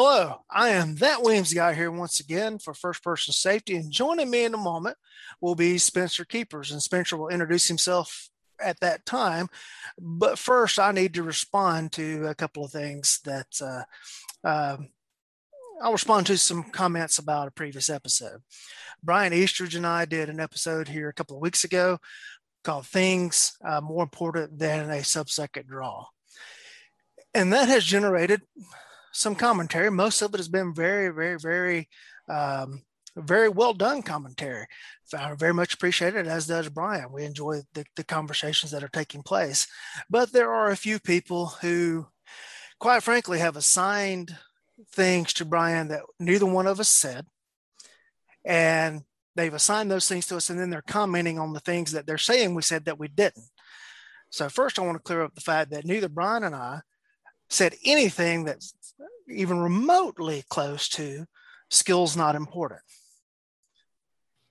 Hello, I am that Weems guy here once again for first person safety. And joining me in a moment will be Spencer Keepers. And Spencer will introduce himself at that time. But first, I need to respond to a couple of things that uh, uh, I'll respond to some comments about a previous episode. Brian Eastridge and I did an episode here a couple of weeks ago called Things uh, More Important Than a Sub Second Draw. And that has generated some commentary. Most of it has been very, very, very, um, very well done commentary. I very much appreciate it, as does Brian. We enjoy the, the conversations that are taking place. But there are a few people who, quite frankly, have assigned things to Brian that neither one of us said. And they've assigned those things to us, and then they're commenting on the things that they're saying we said that we didn't. So, first, I want to clear up the fact that neither Brian and I said anything that's even remotely close to skills not important.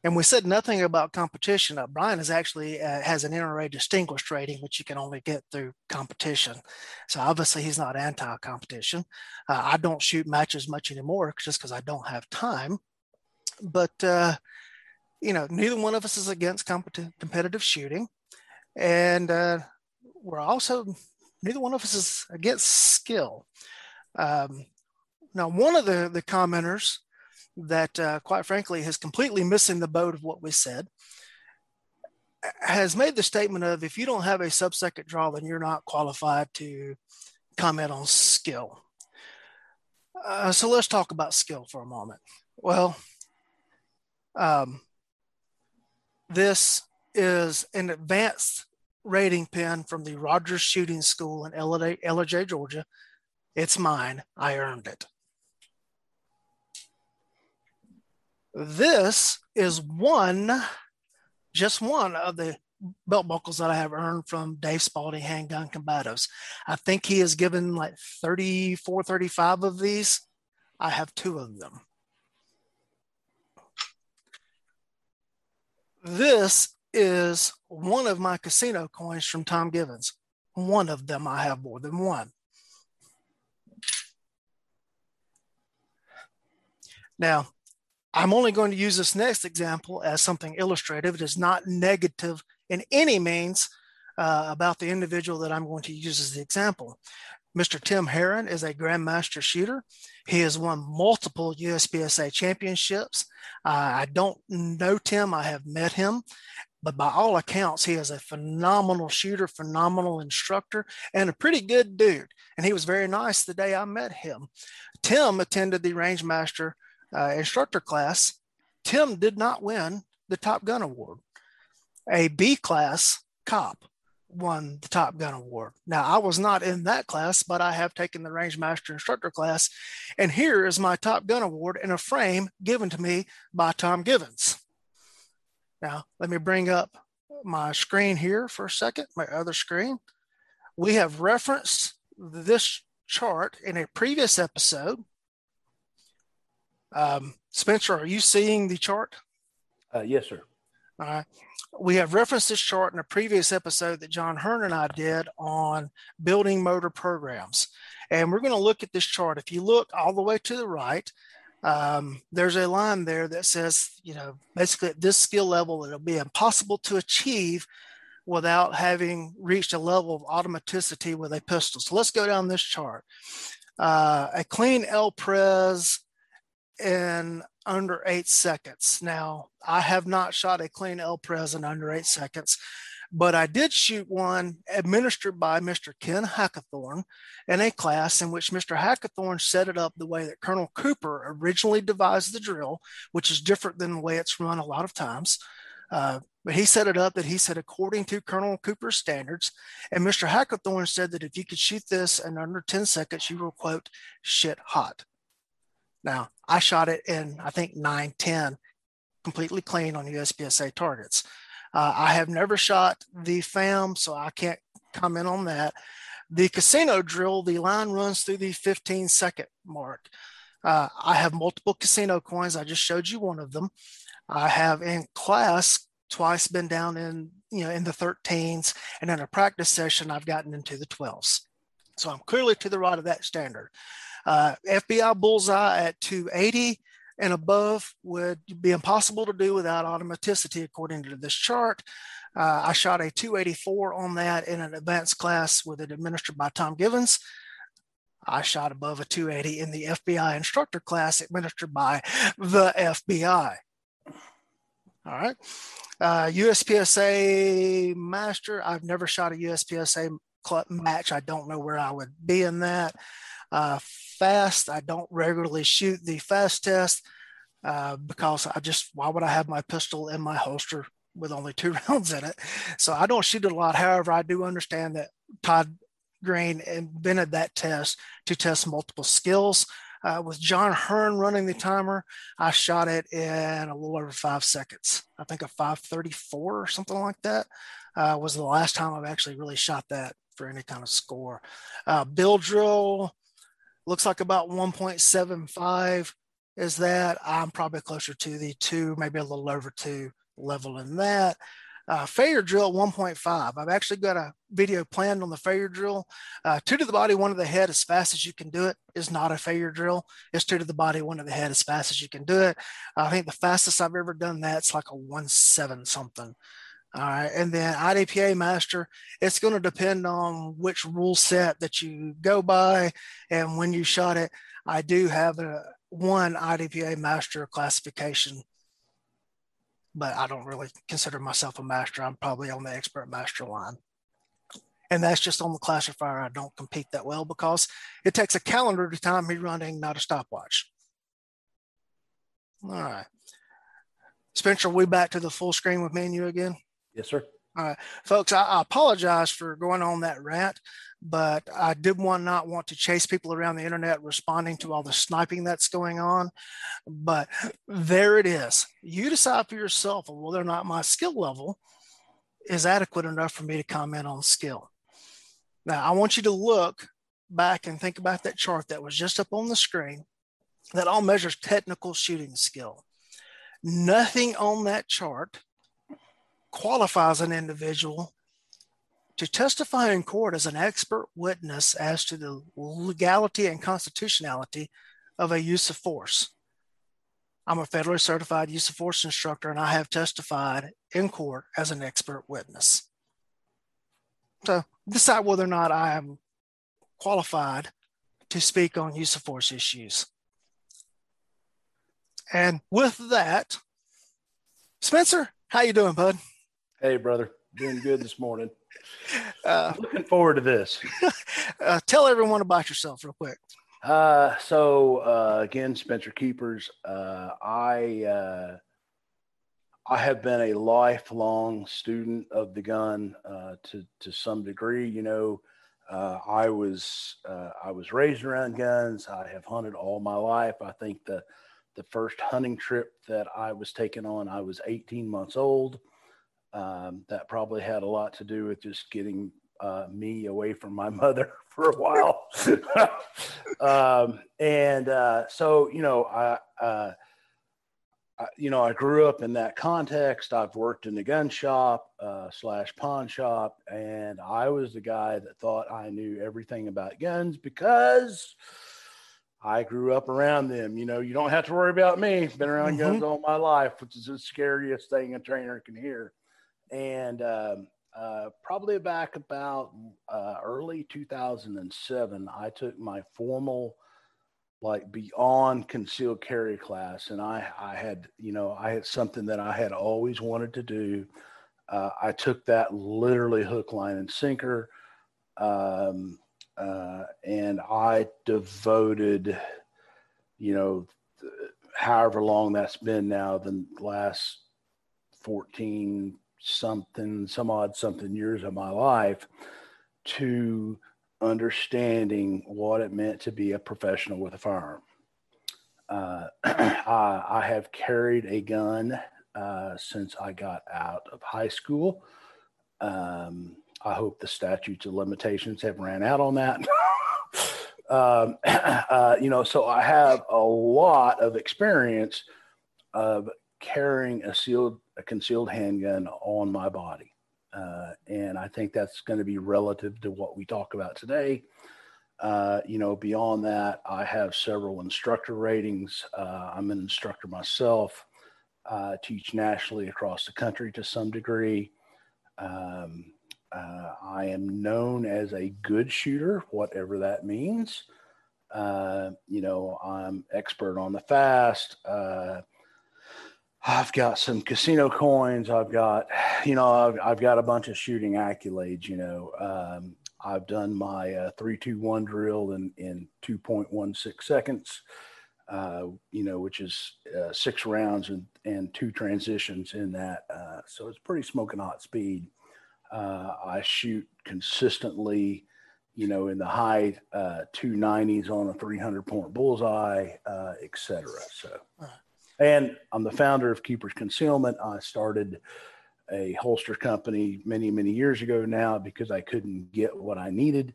And we said nothing about competition. Uh, Brian is actually uh, has an NRA distinguished rating, which you can only get through competition. So obviously he's not anti-competition. Uh, I don't shoot matches much anymore just because I don't have time. But uh, you know, neither one of us is against compet- competitive shooting, and uh, we're also neither one of us is against skill. Um, now, one of the, the commenters that, uh, quite frankly, is completely missing the boat of what we said has made the statement of if you don't have a sub-second draw, then you're not qualified to comment on skill. Uh, so let's talk about skill for a moment. Well, um, this is an advanced rating pin from the Rogers Shooting School in Ellijay, Georgia. It's mine. I earned it. This is one, just one of the belt buckles that I have earned from Dave Spaulding Handgun Combatives. I think he has given like 34, 35 of these. I have two of them. This is one of my casino coins from Tom Givens. One of them, I have more than one. Now, I'm only going to use this next example as something illustrative. It is not negative in any means uh, about the individual that I'm going to use as the example. Mr. Tim Herron is a Grandmaster shooter. He has won multiple USPSA championships. Uh, I don't know Tim, I have met him, but by all accounts, he is a phenomenal shooter, phenomenal instructor, and a pretty good dude. And he was very nice the day I met him. Tim attended the Rangemaster uh, instructor class. Tim did not win the Top Gun Award. A B class cop won the Top Gun Award. Now, I was not in that class, but I have taken the Rangemaster instructor class. And here is my Top Gun Award in a frame given to me by Tom Givens. Now, let me bring up my screen here for a second, my other screen. We have referenced this chart in a previous episode. Um, Spencer, are you seeing the chart? Uh, yes, sir. All right. We have referenced this chart in a previous episode that John Hearn and I did on building motor programs. And we're going to look at this chart. If you look all the way to the right, um, there's a line there that says, you know, basically at this skill level, it'll be impossible to achieve without having reached a level of automaticity with a pistol. So let's go down this chart. Uh, a clean El Prez in under eight seconds. Now, I have not shot a clean El Prez in under eight seconds. But I did shoot one administered by Mr. Ken Hackathorn in a class in which Mr. Hackathorn set it up the way that Colonel Cooper originally devised the drill, which is different than the way it's run a lot of times. Uh, but he set it up that he said according to Colonel Cooper's standards. And Mr. Hackathorn said that if you could shoot this in under 10 seconds, you were, quote shit hot. Now, I shot it in, I think, 910, completely clean on USPSA targets. Uh, I have never shot the FAM, so I can't comment on that. The casino drill, the line runs through the 15 second mark. Uh, I have multiple casino coins. I just showed you one of them. I have in class twice been down in you know in the 13s, and in a practice session I've gotten into the 12s. So I'm clearly to the right of that standard. Uh, FBI bullseye at 280 and above would be impossible to do without automaticity, according to this chart. Uh, I shot a 284 on that in an advanced class with it administered by Tom Givens. I shot above a 280 in the FBI instructor class administered by the FBI. All right. Uh, USPSA master. I've never shot a USPSA club match. I don't know where I would be in that. Uh, fast. I don't regularly shoot the fast test uh, because I just, why would I have my pistol in my holster with only two rounds in it? So I don't shoot it a lot. However, I do understand that Todd Green invented that test to test multiple skills. Uh, with John Hearn running the timer, I shot it in a little over five seconds. I think a 534 or something like that uh, was the last time I've actually really shot that for any kind of score. Uh, Bill drill looks like about 1.75 is that. I'm probably closer to the two, maybe a little over two level in that. Uh, failure drill 1.5. I've actually got a video planned on the failure drill. Uh, two to the body, one to the head as fast as you can do it is not a failure drill. It's two to the body, one to the head as fast as you can do it. I think the fastest I've ever done that's like a one seven something. All right. And then IDPA master, it's going to depend on which rule set that you go by and when you shot it. I do have a one IDPA master classification but I don't really consider myself a master. I'm probably on the expert master line. And that's just on the classifier. I don't compete that well because it takes a calendar to time me running, not a stopwatch. All right. Spencer, we back to the full screen with me and you again? Yes, sir. All right, folks, I, apologize for going on that rant, but I did not want to chase people around the internet responding to all the sniping that's going on. But there it is. You decide for yourself whether or not my skill level is adequate enough for me to comment on skill. Now, I want you to look back and think about that chart that was just up on the screen that all measures technical shooting skill. Nothing on that chart qualifies an individual to testify in court as an expert witness as to the legality and constitutionality of a use of force. I'm a federally certified use of force instructor, and I have testified in court as an expert witness. So decide whether or not I am qualified to speak on use of force issues. And with that, Spencer, how you doing, bud? Hey, brother. Doing good this morning. Uh, Looking forward to this. Uh, tell everyone about yourself, real quick. Uh, so uh, again, Spencer Keepers. Uh, I uh, I have been a lifelong student of the gun uh, to to some degree. You know, uh, I was uh, I was raised around guns. I have hunted all my life. I think the the first hunting trip that I was taken on, I was 18 months old. Um, that probably had a lot to do with just getting uh, me away from my mother for a while. um, and uh, so, you know, I, uh, I, you know, I grew up in that context. I've worked in the gun shop uh, slash pawn shop, and I was the guy that thought I knew everything about guns because I grew up around them. You know, you don't have to worry about me. Been around mm-hmm. guns all my life, which is the scariest thing a trainer can hear and um, uh, probably back about uh, early 2007, I took my formal like beyond concealed carry class, and I I had you know I had something that I had always wanted to do. Uh, I took that literally hook, line, and sinker, um, uh, and I devoted, you know, however long that's been now, the last 14 something, some odd something years of my life to understanding what it meant to be a professional with a firearm. Uh, I, I, have carried a gun uh, since I got out of high school. Um, I hope the statutes of limitations have ran out on that. um, uh, you know, so I have a lot of experience of carrying a sealed a concealed handgun on my body. Uh, and I think that's going to be relative to what we talk about today. Uh, you know, beyond that, I have several instructor ratings. Uh, I'm an instructor myself. Uh, teach nationally across the country to some degree. Um, uh, I am known as a good shooter, whatever that means. Uh, you know, I'm expert on the fast. I've got some casino coins. I've got, you know, I've, I've got a bunch of shooting accolades. You know, um, I've done my uh, three, two, one drill in in two point one six seconds. Uh, you know, which is uh, six rounds and and two transitions in that. Uh, so it's pretty smoking hot speed. Uh, I shoot consistently, you know, in the high uh, 290s on a 300 point bullseye, uh, et cetera. So, and I'm the founder of Keepers Concealment. I started a holster company many, many years ago now because I couldn't get what I needed.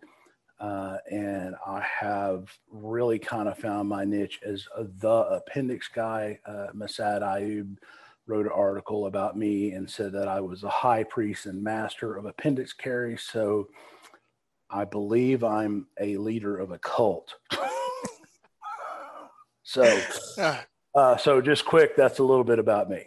Uh, and I have really kind of found my niche as the appendix guy. Uh, Massad Ayoob wrote an article about me and said that I was a high priest and master of appendix carry. So I believe I'm a leader of a cult. so, uh, so just quick, that's a little bit about me.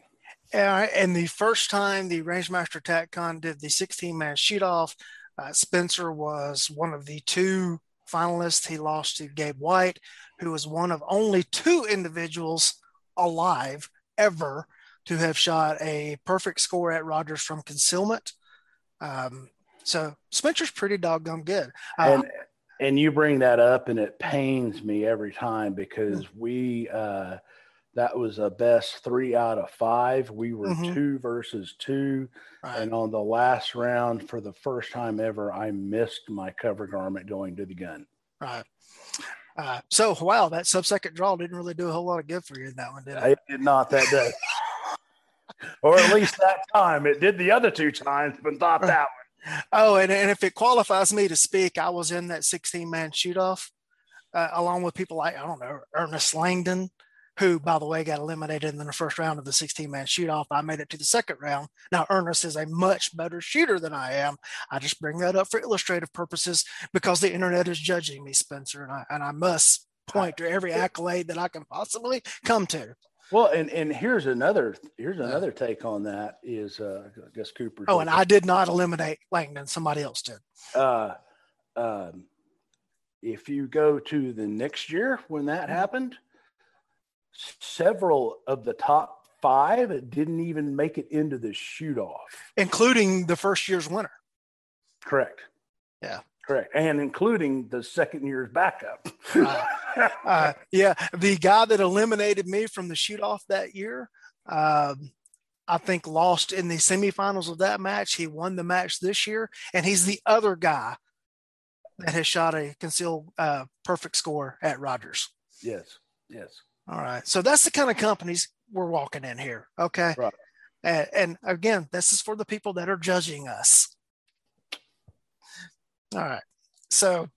Uh, and the first time the Rangemaster TacCon did the 16 man shoot off, uh, Spencer was one of the two finalists. He lost to Gabe White, who was one of only two individuals alive ever to have shot a perfect score at Rogers from concealment. Um, so Spencer's pretty doggone good. Uh, and, and you bring that up, and it pains me every time because we, uh, that was a best three out of five. We were mm-hmm. two versus two. Right. And on the last round, for the first time ever, I missed my cover garment going to the gun. Right. Uh, so, wow, that sub second draw didn't really do a whole lot of good for you in that one, did it? It did not that day or at least that time. It did the other two times, but not that one. Oh, and, and if it qualifies me to speak, I was in that 16 man shoot off uh, along with people like, I don't know, Ernest Langdon, who, by the way, got eliminated in the first round of the 16 man shoot off. I made it to the second round. Now, Ernest is a much better shooter than I am. I just bring that up for illustrative purposes because the internet is judging me, Spencer, and I, and I must point to every accolade that I can possibly come to. Well, and and here's another here's another take on that is uh, I guess Cooper. Oh, and I did not eliminate Langdon. Somebody else did. Uh, um, if you go to the next year when that mm-hmm. happened, several of the top five didn't even make it into the shoot off, including the first year's winner. Correct. Yeah. Correct. And including the second year's backup. uh, uh, yeah. The guy that eliminated me from the shoot off that year, um, I think lost in the semifinals of that match. He won the match this year, and he's the other guy that has shot a concealed uh, perfect score at Rogers. Yes. Yes. All right. So that's the kind of companies we're walking in here. Okay. Right. And, and again, this is for the people that are judging us. All right. So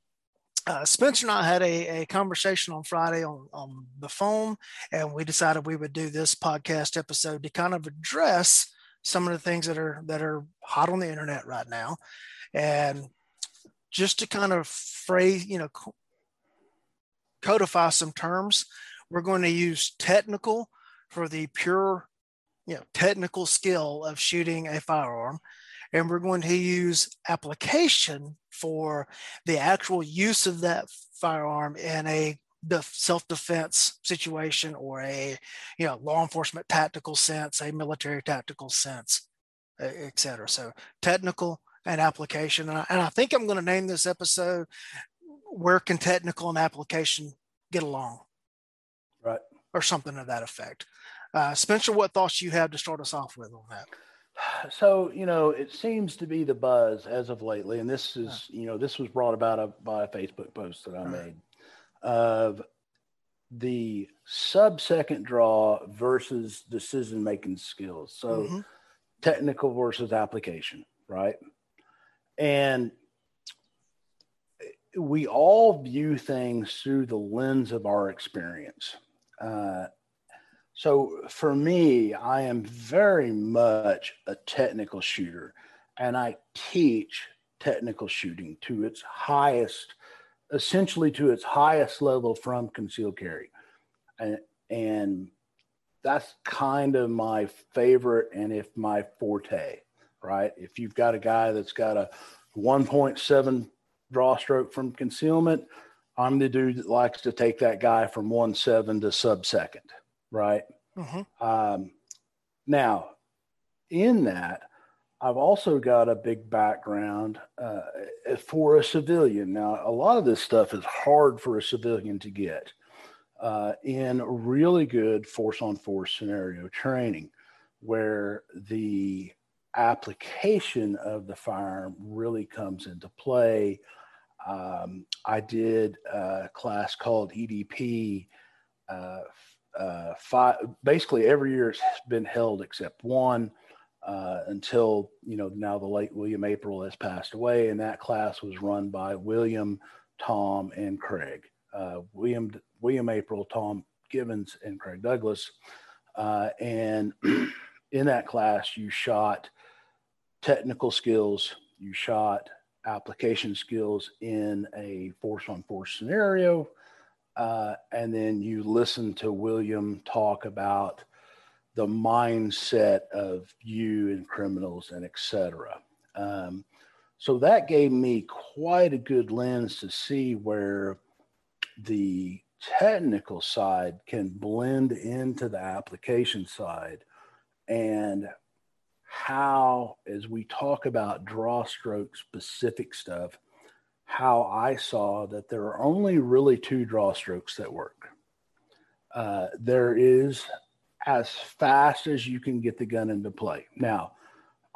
uh, Spencer and I had a, a conversation on Friday on, on the phone, and we decided we would do this podcast episode to kind of address some of the things that are that are hot on the internet right now, and just to kind of phrase, you know, codify some terms. We're going to use technical for the pure, you know, technical skill of shooting a firearm, and we're going to use application for the actual use of that firearm in a the self-defense situation or a you know law enforcement tactical sense a military tactical sense etc so technical and application. And I, and I think i'm going to name this episode where can technical and application get along or something of that effect. Uh, spencer what thoughts you have to start us off with on that? So you know it seems to be the buzz as of lately and this is you know this was brought about by a facebook post that i made of the sub second draw versus decision making skills. So mm-hmm. technical versus application right? And we all view things through the lens of our experience uh, so for me, I am very much a technical shooter and I teach technical shooting to its highest essentially to its highest level from concealed carry. And, and that's kind of my favorite and if my forte, right? If you've got a guy that's got a 1.7 draw stroke from concealment, I'm the dude that likes to take that guy from one seven to sub second, right? Mm-hmm. Um, now, in that, I've also got a big background uh, for a civilian. Now, a lot of this stuff is hard for a civilian to get uh, in really good force on force scenario training, where the application of the firearm really comes into play. Um, I did a class called EDP. Uh, uh, five, basically, every year it's been held except one uh, until you know now the late William Aprill has passed away, and that class was run by William, Tom, and Craig. Uh, William William Aprill, Tom Givens, and Craig Douglas. Uh, and in that class, you shot technical skills, you shot application skills in a force on force scenario, uh, and then you listen to William talk about the mindset of you and criminals and etc. Um, so that gave me quite a good lens to see where the technical side can blend into the application side and how as we talk about draw stroke specific stuff how i saw that there are only really two draw strokes that work uh, there is as fast as you can get the gun into play. Now,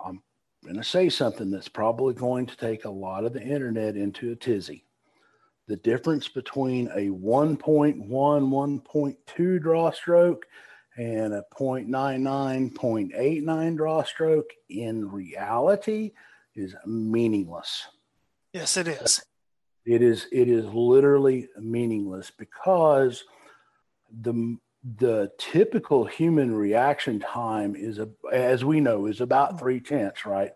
I'm going to say something that's probably going to take a lot of the internet into a tizzy. The difference between a 1.1, 1.2 draw stroke and a 0.99, 0.89 draw stroke in reality is meaningless. Yes, it is. It is it is literally meaningless because the the typical human reaction time is a, as we know is about mm-hmm. three tenths right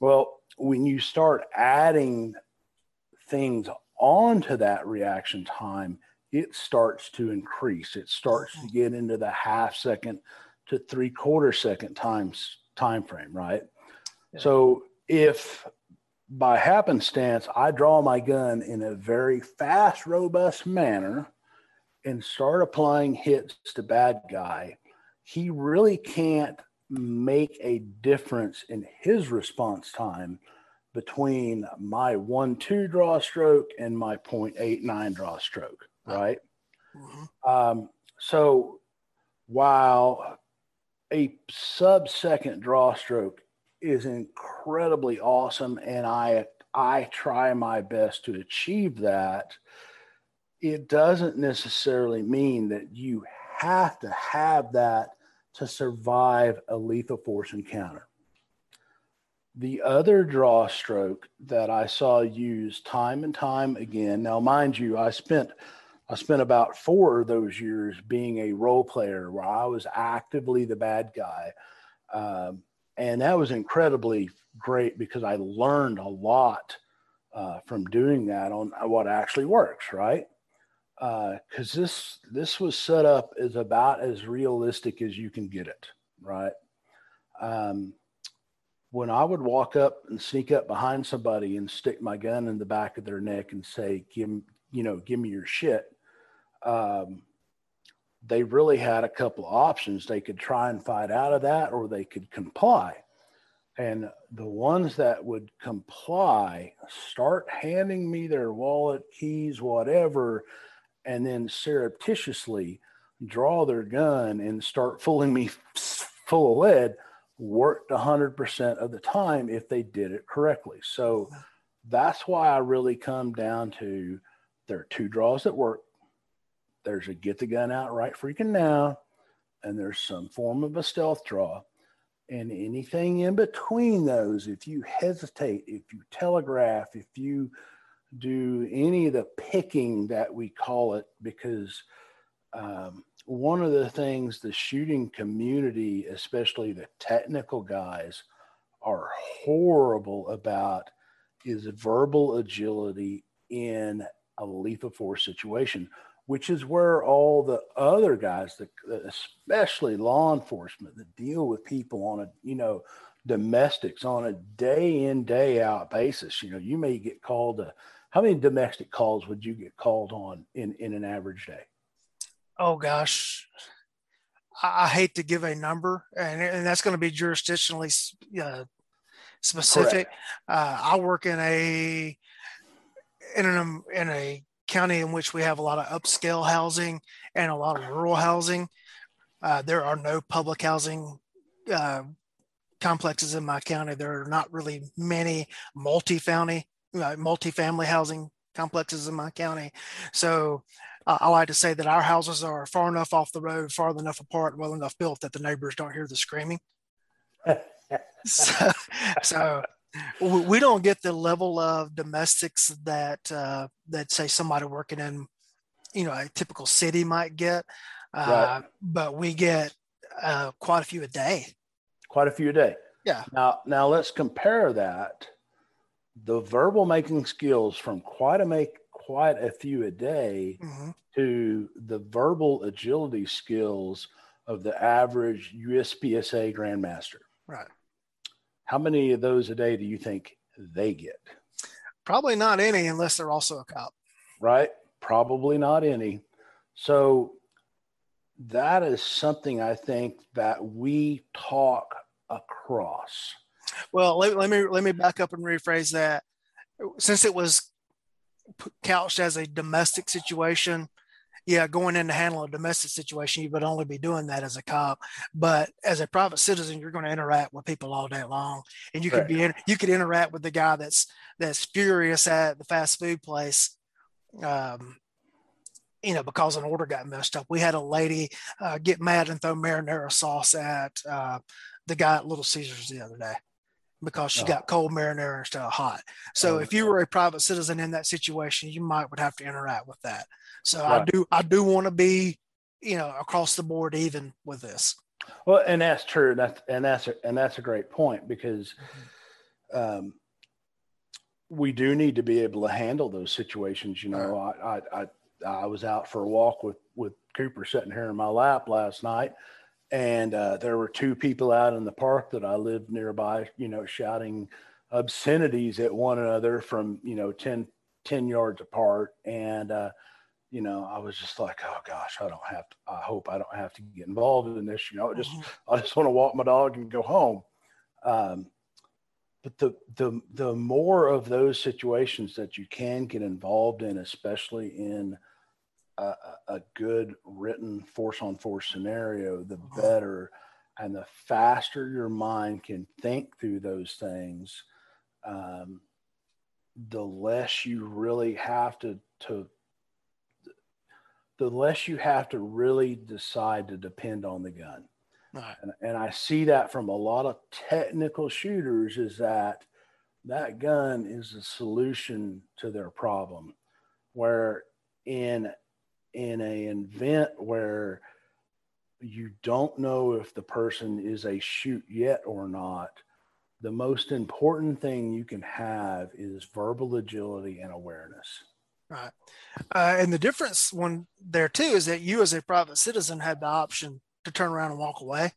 well when you start adding things onto that reaction time it starts to increase. It starts to get into the half second to three quarter second times time frame right? Yeah. so if by happenstance i draw my gun in a very fast robust manner and start applying hits to bad guy, he really can't make a difference in his response time between my one two draw stroke and my 0.89 draw stroke, right? Mm-hmm. Um, so while a sub second draw stroke is incredibly awesome, and I I try my best to achieve that it doesn't necessarily mean that you have to have that to survive a lethal force encounter. The other draw stroke that I saw used time and time again. Now, mind you, I spent I spent about four of those years being a role player where I was actively the bad guy, um, and that was incredibly great because I learned a lot uh, from doing that on what actually works. Right because uh, this this was set up as about as realistic as you can get it, right? Um, when I would walk up and sneak up behind somebody and stick my gun in the back of their neck and say, "Give you know, give me your shit," um, they really had a couple of options. They could try and fight out of that, or they could comply. And the ones that would comply start handing me their wallet, keys, whatever, and then surreptitiously draw their gun and start fooling me full of lead worked 100% of the time if they did it correctly. So that's why I really come down to there are two draws that work. There's a get the gun out right freaking now, and there's some form of a stealth draw. And anything in between those, if you hesitate, if you telegraph, if you do any of the picking that we call it because um, one of the things the shooting community, especially the technical guys, are horrible about is verbal agility in a lethal force situation, which is where all the other guys, that, especially law enforcement, that deal with people on a, you know, domestics on a day in, day out basis. You know, you may get called to, how many domestic calls would you get called on in, in an average day? Oh gosh, I, I hate to give a number, and, and that's going to be jurisdictionally uh, specific. Uh, I work in a in an in a county in which we have a lot of upscale housing and a lot of rural housing. Uh, there are no public housing uh, complexes in my county. There are not really many multi-family uh, multi-family housing complexes in my county. So uh, I like to say that our houses are far enough off the road, far enough apart, well enough built that the neighbors don't hear the screaming. so, so we don't get the level of domestics that uh, that say somebody working in you know a typical city might get. Uh, right. but we get uh, quite a few a day. Quite a few a day. Yeah. Now now let's compare that the verbal making skills from quite a make quite a few a day mm-hmm. to the verbal agility skills of the average USPSA grandmaster. Right how many of those a day do you think they get? Probably not any unless they're also a cop. Right? Probably not any. So that is something I think that we talk across. Well, let, let me let me back up and rephrase that. Since it was couched as a domestic situation, yeah, going in to handle a domestic situation, you would only be doing that as a cop. But as a private citizen, you're going to interact with people all day long, and you could be in, you could interact with the guy that's that's furious at the fast food place. Um, you know, because an order got messed up. We had a lady uh, get mad and throw marinara sauce at uh, the guy at Little Caesars the other day because she oh. got cold marinara instead of hot. So oh, if you were a private citizen in that situation, you might would have to interact with that. So right. I do I do want to be, you know, across the board even with this. Well, and that's true. That's and that's a, and that's a great point because um, we do need to be able to handle those situations. You know, right. I, I I I was out for a walk with with Cooper sitting here in my lap last night, and uh, there were two people out in the park that I lived nearby. You know, shouting obscenities at one another from you know 10, 10 yards apart, and uh, you know, I was just like, oh gosh, I don't have to, I hope I don't have to get involved in this. You know, just, mm-hmm. I just want to walk my dog and go home. Um, but the, the, the more of those situations that you can get involved in, especially in a, a good written force on force scenario, the mm-hmm. better. And the faster your mind can think through those things, um, the less you really have to, to the less you have to really decide to depend on the gun. Right. And, and I see that from a lot of technical shooters is that that gun is the solution to their problem. Where in in a event where you don't know if the person is a shoot yet or not, the most important thing you can have is verbal agility and awareness. Right. Uh, and the difference one there too is that you as a private citizen had the option to turn around and walk away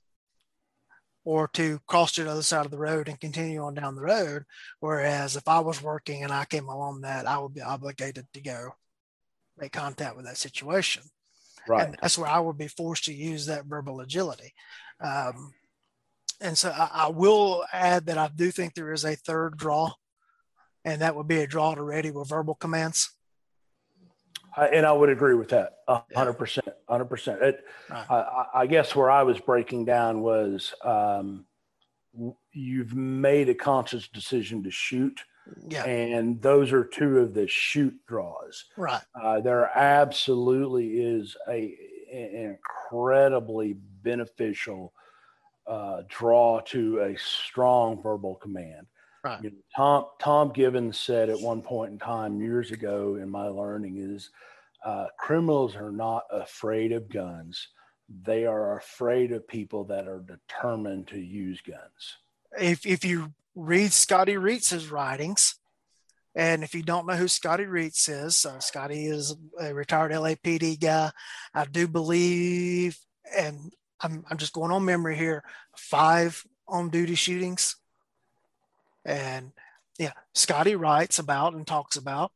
or to cross to the other side of the road and continue on down the road. Whereas if I was working and I came along that, I would be obligated to go make contact with that situation. Right. And that's where I would be forced to use that verbal agility. Um, and so I, I will add that I do think there is a third draw, and that would be a draw to ready with verbal commands. I, and I would agree with that, hundred percent, hundred percent. I, I guess where I was breaking down was um, you've made a conscious decision to shoot, yeah. and those are two of the shoot draws. Right. Uh, there absolutely is a an incredibly beneficial uh, draw to a strong verbal command. Right. You know, Tom Tom Givens said at one point in time years ago in my learning is uh, criminals are not afraid of guns. They are afraid of people that are determined to use guns. If if you read Scotty Reitz's writings, And if you don't know who Scotty Reitz is, uh, Scotty is a retired LAPD guy. I do believe, and I'm, I'm just going on memory here, five on duty shootings. And yeah, Scotty writes about and talks about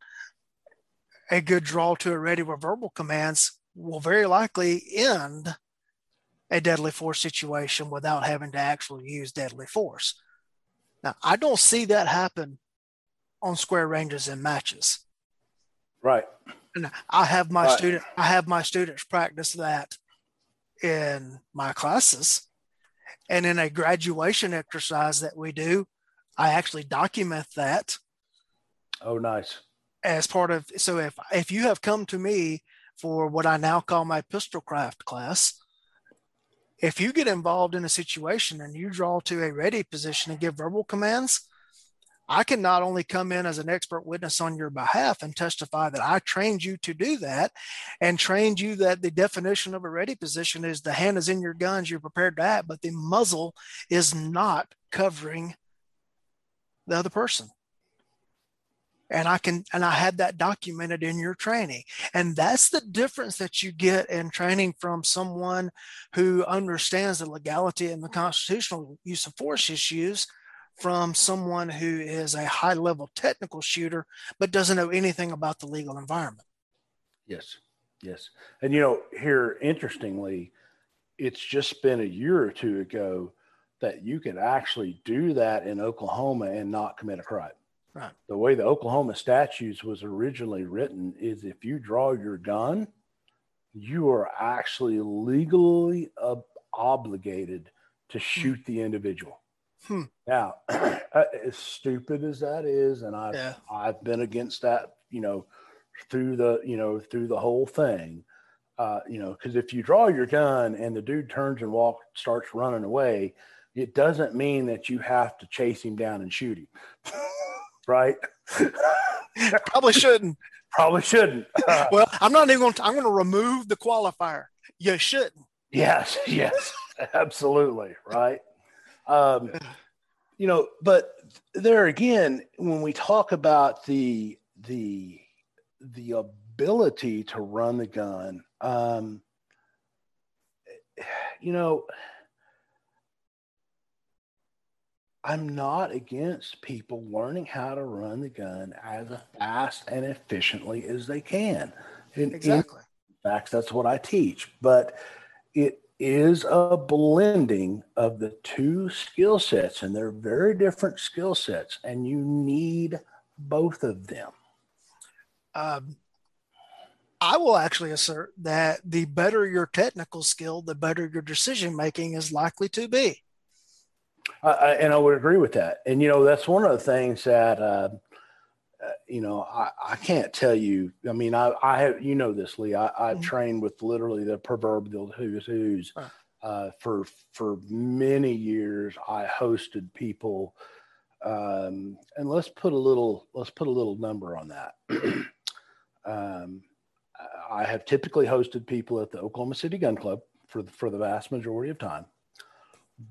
a good draw to a ready with verbal commands will very likely end a deadly force situation without having to actually use deadly force. Now, I don't see that happen on square ranges and matches. Right. And I have my right. student I have my students practice that in my classes. And in a graduation exercise that we do, I actually document that. Oh, nice. As part of so if if you have come to me for what I now call my pistol craft class, if you get involved in a situation and you draw to a ready position and give verbal commands, I can not only come in as an expert witness on your behalf and testify that I trained you to do that and trained you that the definition of a ready position is the hand is in your guns, you're prepared to act, but the muzzle is not covering the other person. And I can, and I had that documented in your training. And that's the difference that you get in training from someone who understands the legality and the constitutional use of force issues from someone who is a high level technical shooter but doesn't know anything about the legal environment. Yes, yes. And you know, here, interestingly, it's just been a year or two ago that you could actually do that in Oklahoma and not commit a crime. Right. The way the Oklahoma statutes was originally written is if you draw your gun, you are actually legally obligated to hmm. shoot the individual. Hmm. Now, as stupid as that is, and I've yeah. I've been against that, you know, through the you know through the whole thing, uh, you know, because if you draw your gun and the dude turns and walk starts running away, it doesn't mean that you have to chase him down and shoot him, right? Probably shouldn't. Probably shouldn't. Uh, well, I'm not even going to. I'm going to remove the qualifier. You shouldn't. Yes. Yes. Absolutely. Right. Um, you know, but there again, when we talk about the the the ability to run the gun, um, you know, I'm not against people learning how to run the gun as fast and efficiently as they can. In, exactly. In fact, that's what I teach. But it is a blending of the two skill sets, and they're very different skill sets, and you need both of them. Um, I will actually assert that the better your technical skill, the better your decision making is likely to be. Uh, and I would agree with that. And you know, that's one of the things that uh, uh, you know, I, I can't tell you. I mean, I, I have, you know, this, Lee. I, I mm-hmm. trained with literally the proverbial who's who's. Uh, for for many years, I hosted people, um, and let's put a little let's put a little number on that. um, I have typically hosted people at the Oklahoma City Gun Club for the, for the vast majority of time.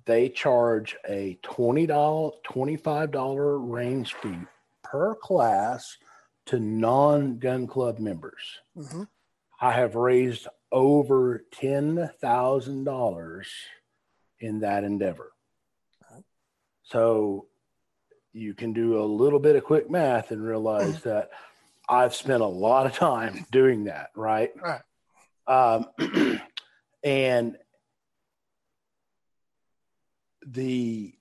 They charge a twenty dollar, twenty five dollar range fee per class to non gun club members. Mm-hmm. I have raised over $10,000 in that endeavor. So you can do a little bit of quick math and realize mm-hmm. that I've spent a lot of time doing that, right? Right. Um, and the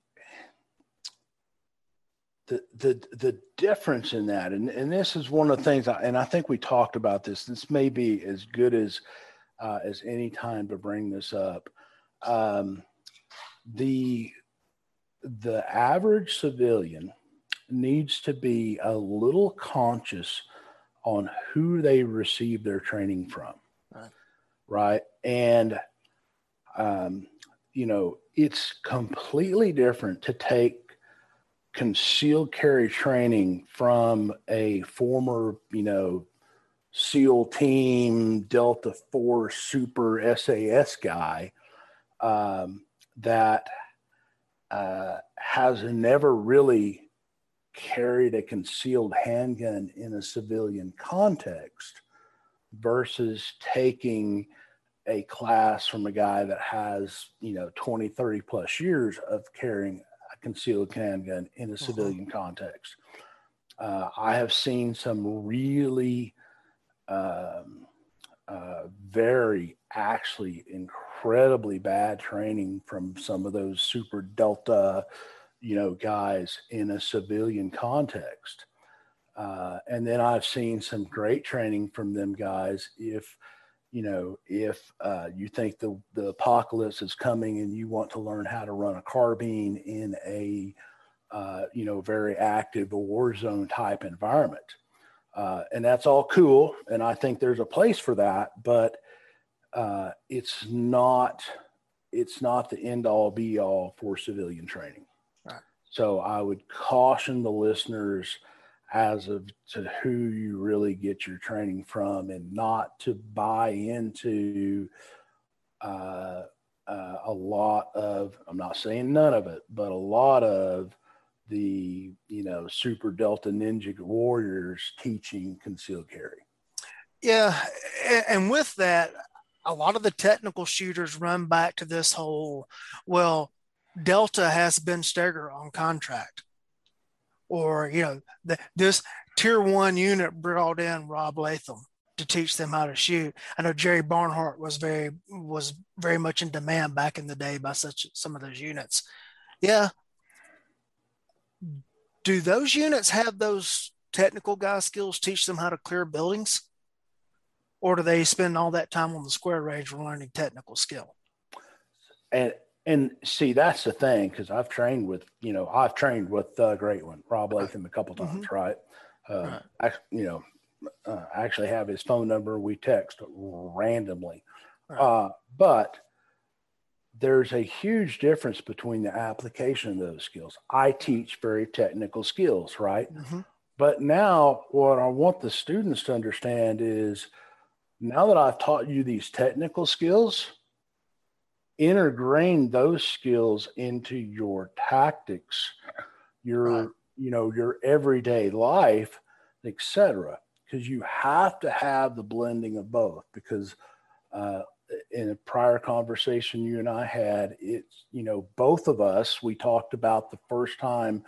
the the the difference in that and and this is one of the things I, and I think we talked about this this may be as good as uh, as any time to bring this up. Um, the the average civilian needs to be a little conscious on who they receive their training from. Right, right? and um, you know it's completely different to take concealed carry training from a former, you know, SEAL team, Delta Force, Super SAS guy um, that uh, has never really carried a concealed handgun in a civilian context versus taking a class from a guy that has, you know, 20, 30 plus years of carrying a concealed handgun in a uh-huh. civilian context. Uh, I have seen some really um, uh, very, actually incredibly bad training from some of those super Delta, you know, guys in a civilian context. Uh, and then I've seen some great training from them guys. If you know, if uh, you think the the apocalypse is coming and you want to learn how to run a carbine in a uh, you know very active war zone type environment, uh, and that's all cool, and I think there's a place for that, but uh, it's not it's not the end all be all for civilian training. Right. So I would caution the listeners as of to who you really get your training from and not to buy into uh, uh, a lot of i'm not saying none of it but a lot of the you know super delta ninja warriors teaching concealed carry. Yeah and with that a lot of the technical shooters run back to this whole well delta has Ben Stoeger on contract or you know the, this tier one unit brought in Rob Leatham to teach them how to shoot. I know Jerry Barnhart was very was very much in demand back in the day by such some of those units. Yeah. Do those units have those technical guy skills teach them how to clear buildings? Or do they spend all that time on the square range learning technical skill? And and see that's the thing because i've trained with you know i've trained with the great one rob Leatham a couple mm-hmm. times mm-hmm. right uh right. i you know uh, i actually have his phone number we text randomly right. uh but there's a huge difference between the application of those skills i teach very technical skills right mm-hmm. but now what i want the students to understand is now that i've taught you these technical skills integrate those skills into your tactics, your right. you know your everyday life, etc. Because you have to have the blending of both. Because uh, in a prior conversation you and I had, it's you know both of us we talked about the first time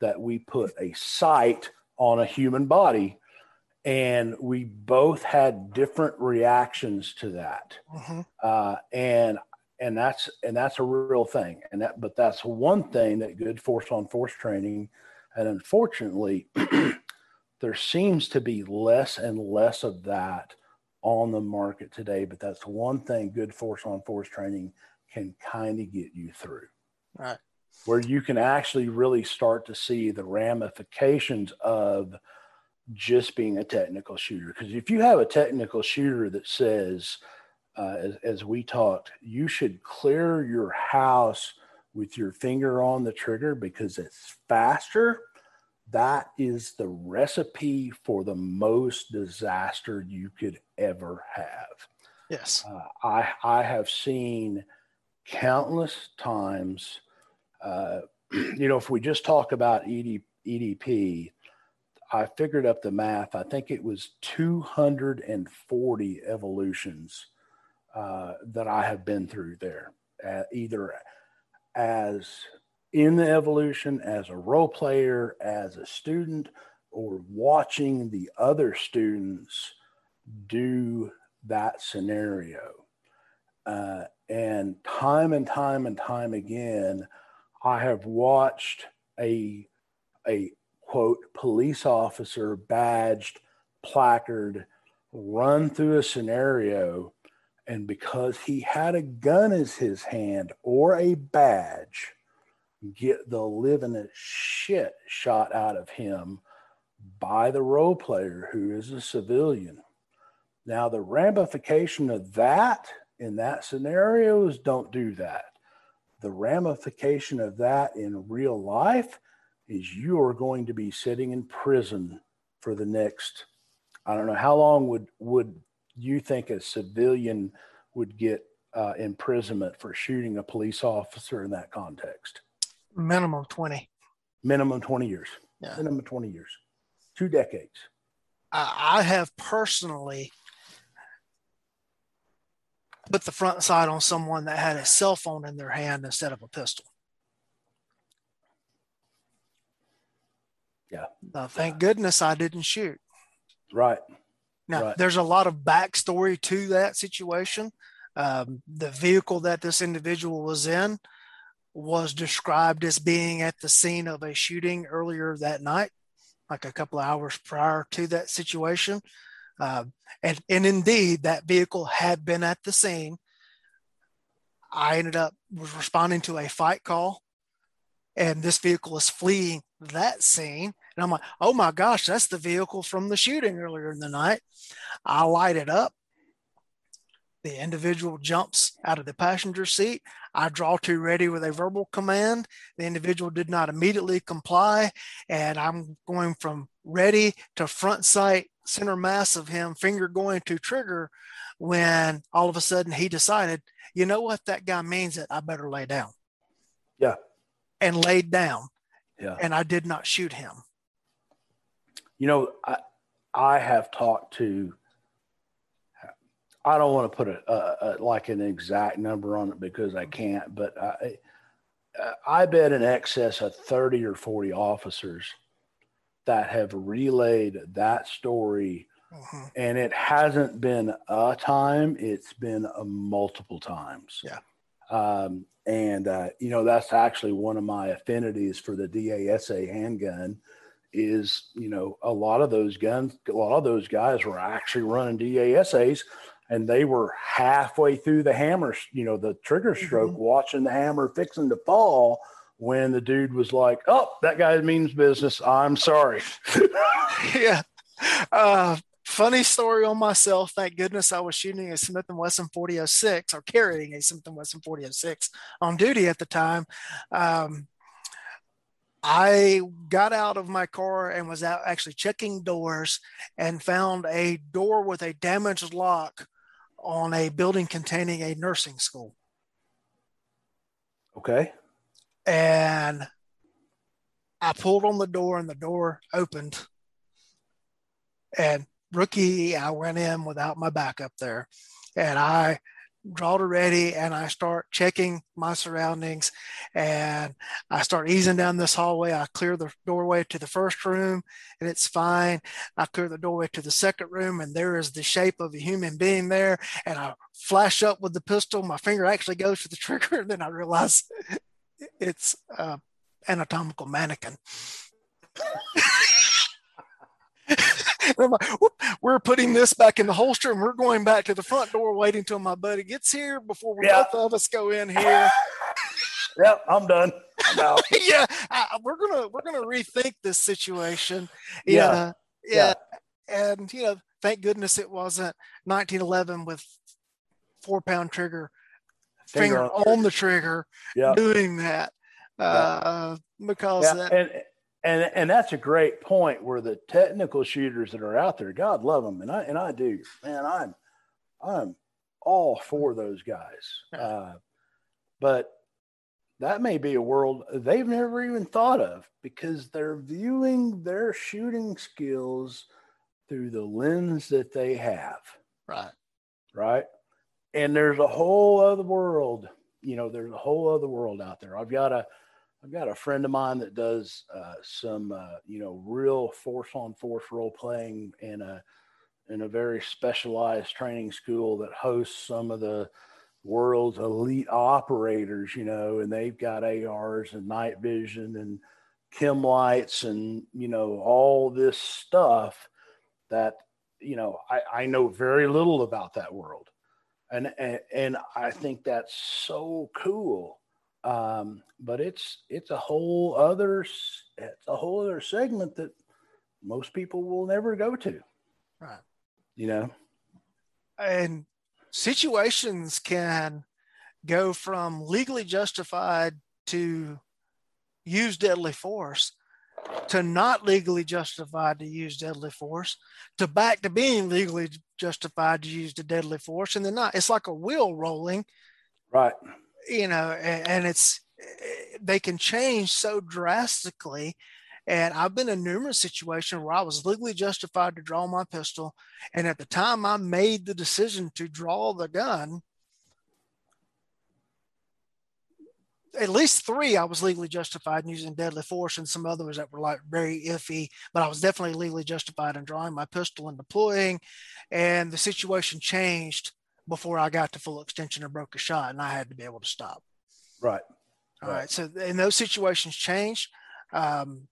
that we put a sight on a human body and we both had different reactions to that. Mm-hmm. Uh, and and that's and that's a real thing. And that but that's one thing that good force on force training and unfortunately there seems to be less and less of that on the market today but that's one thing good force on force training can kind of get you through. Right. Where you can actually really start to see the ramifications of just being a technical shooter. Because if you have a technical shooter that says uh, as, as we talked, you should clear your house with your finger on the trigger because it's faster. That is the recipe for the most disaster you could ever have. Yes. Uh, I, I have seen countless times, uh, you know, if we just talk about ED, EDP, I figured up the math. I think it was 240 evolutions uh, that I have been through there, uh, either as in the evolution, as a role player, as a student, or watching the other students do that scenario. Uh, and time and time and time again, I have watched a, a quote, police officer badged placard run through a scenario and because he had a gun as his hand or a badge, get the living shit shot out of him by the role player who is a civilian. Now, the ramification of that in that scenario is don't do that. The ramification of that in real life is you are going to be sitting in prison for the next, I don't know, how long would, would you think a civilian would get uh, imprisonment for shooting a police officer in that context? Minimum 20. Minimum 20 years. Yeah. Minimum 20 years, two decades. I, I have personally put the front sight on someone that had a cell phone in their hand instead of a pistol. Yeah. Uh, thank goodness I didn't shoot. Right. Now, right. there's a lot of backstory to that situation. Um, the vehicle that this individual was in was described as being at the scene of a shooting earlier that night, like a couple of hours prior to that situation. Um, and, and indeed, that vehicle had been at the scene. I ended up was responding to a fight call, and this vehicle is fleeing that scene. And I'm like, oh my gosh, that's the vehicle from the shooting earlier in the night. I light it up. The individual jumps out of the passenger seat. I draw to ready with a verbal command. The individual did not immediately comply. And I'm going from ready to front sight, center mass of him, finger going to trigger when all of a sudden he decided, you know what, that guy means it. I better lay down. Yeah. And laid down. Yeah. And I did not shoot him. You know, I, I have talked to I don't want to put a, a, a, like an exact number on it because I can't, but I, I bet in excess of 30 or 40 officers that have relayed that story. Mm-hmm. And it hasn't been a time, it's been a multiple times. Yeah. Um, and, uh, you know, that's actually one of my affinities for the DASA handgun is, you know, a lot of those guns, a lot of those guys were actually running DASAs and they were halfway through the hammer, you know, the trigger stroke, mm-hmm. watching the hammer fixing to fall when the dude was like, "Oh, that guy means business. I'm sorry." yeah. Uh, funny story on myself. Thank goodness I was shooting a Smith and Wesson 4006 or carrying a Smith and Wesson 4006 on duty at the time. Um, I got out of my car and was out actually checking doors and found a door with a damaged lock on a building containing a nursing school. Okay. And I pulled on the door and the door opened. And rookie, I went in without my backup there. And I draw to ready and I start checking my surroundings and I start easing down this hallway. I clear the doorway to the first room and it's fine. I clear the doorway to the second room and there is the shape of a human being there. And I flash up with the pistol. My finger actually goes to the trigger. And then I realize it's uh, anatomical mannequin. like, we're putting this back in the holster and we're going back to the front door waiting till my buddy gets here before we both of us go in here. yep, I'm done. I'm yeah, I, we're gonna we're gonna rethink this situation. Yeah, yeah, yeah, and you know, thank goodness it wasn't 1911 with four pound trigger finger, finger on, on, the trigger yeah. doing that uh, because yeah. That, and and and that's a great point where the technical shooters that are out there, God love them, and I and I do, man. I'm I'm all for those guys, uh, but that may be a world they've never even thought of because they're viewing their shooting skills through the lens that they have. Right. Right. And there's a whole other world, you know, there's a whole other world out there. I've got a I've got a friend of mine that does uh, some, uh, you know, real force on force role playing in a in a very specialized training school that hosts some of the world's elite operators, you know, and they've got ARs and night vision and chem lights and you know all this stuff that you know I, I know very little about that world. And, and and I think that's so cool um, but it's it's a whole other it's a whole other segment that most people will never go to. Right. You know. And situations can go from legally justified to use deadly force to not legally justified to use deadly force to back to being legally justified to use the deadly force and then not it's like a wheel rolling right you know, and, and it's eh, they can change so drastically, And I've been in numerous situations where I was legally justified to draw my pistol. And at the time I made the decision to draw the gun, at least three I was legally justified in using deadly force, and some others that were like very iffy. But I was definitely legally justified in drawing my pistol and deploying. And the situation changed before I got to full extension or broke a shot, and I had to be able to stop. Right. All right. right. So, in those situations change. Um,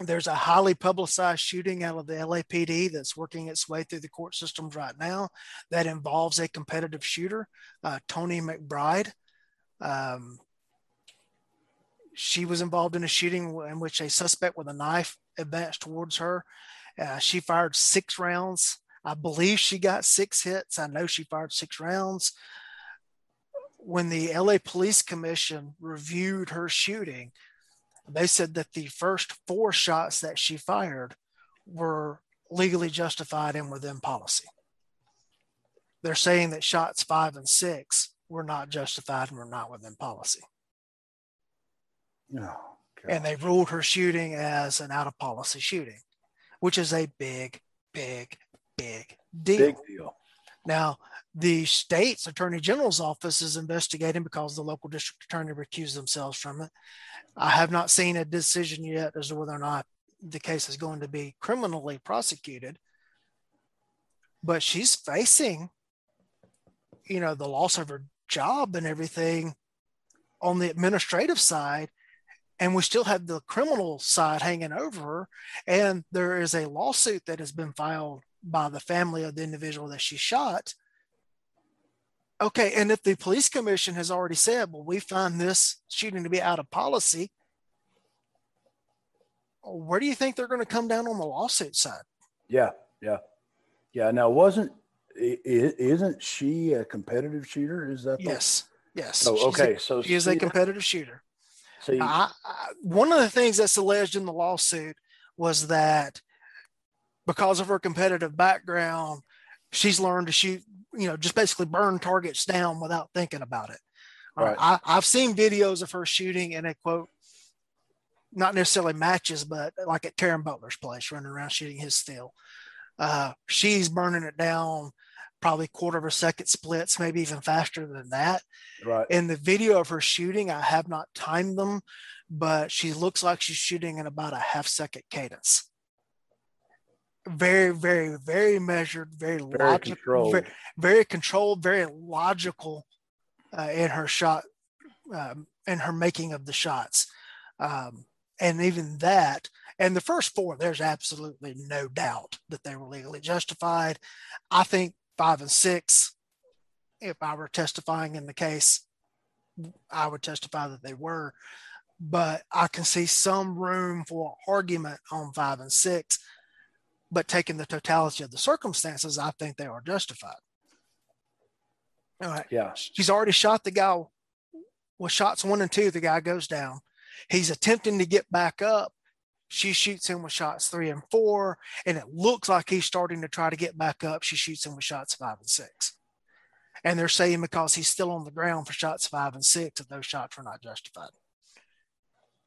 there's a highly publicized shooting out of the LAPD that's working its way through the court systems right now that involves a competitive shooter, uh, Toni McBride. Um, she was involved in a shooting in which a suspect with a knife advanced towards her. Uh, she fired six rounds. I believe she got six hits. I know she fired six rounds. When the LA Police Commission reviewed her shooting, they said that the first four shots that she fired were legally justified and within policy. They're saying that shots five and six were not justified and were not within policy. Oh, and they ruled her shooting as an out of policy shooting, which is a big, big, big deal. Big deal. Now, the state's attorney general's office is investigating because the local district attorney recused themselves from it. I have not seen a decision yet as to whether or not the case is going to be criminally prosecuted. But she's facing, you know, the loss of her job and everything on the administrative side. And we still have the criminal side hanging over her. And there is a lawsuit that has been filed by the family of the individual that she shot Okay, and if the police commission has already said, well, we find this shooting to be out of policy, where do you think they're going to come down on the lawsuit side? Yeah, yeah, yeah. Now, wasn't isn't she a competitive shooter? Is that yes, the... yes? Oh, okay. A, so she is a competitive shooter. See, I, I, one of the things that's alleged in the lawsuit was that because of her competitive background, she's learned to shoot you know, just basically burn targets down without thinking about it. Right. I, I've seen videos of her shooting in a quote, not necessarily matches, but like at Taran Butler's place, running around shooting his still. Uh, she's burning it down probably quarter of a second splits, maybe even faster than that. Right. In the video of her shooting, I have not timed them, but she looks like she's shooting in about a half second cadence very, very, very measured, very, very logical, controlled. Very, very, controlled, very logical uh, in her shot, um, in her making of the shots, um, and even that. And the first four, there's absolutely no doubt that they were legally justified. I think five and six, if I were testifying in the case, I would testify that they were. But I can see some room for argument on five and six but taking the totality of the circumstances, I think they are justified. All right. Yeah. She's already shot the guy with shots one and two. The guy goes down. He's attempting to get back up. She shoots him with shots three and four, and it looks like he's starting to try to get back up. She shoots him with shots five and six. And they're saying because he's still on the ground for shots five and six, that those shots were not justified.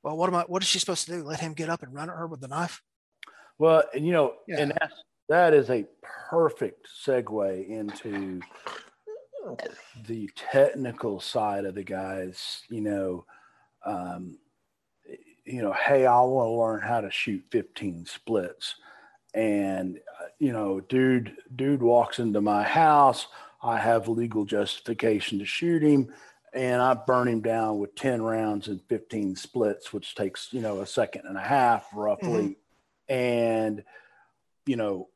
Well, what am I? What is she supposed to do? Let him get up and run at her with the knife? Well, and you know, yeah. and that's, that is a perfect segue into the technical side of the guys. You know, um, you know, hey, I want to learn how to shoot 15 splits, and uh, you know, dude, dude walks into my house. I have legal justification to shoot him, and I burn him down with 10 rounds and 15 splits, which takes you know a second and a half roughly. And you know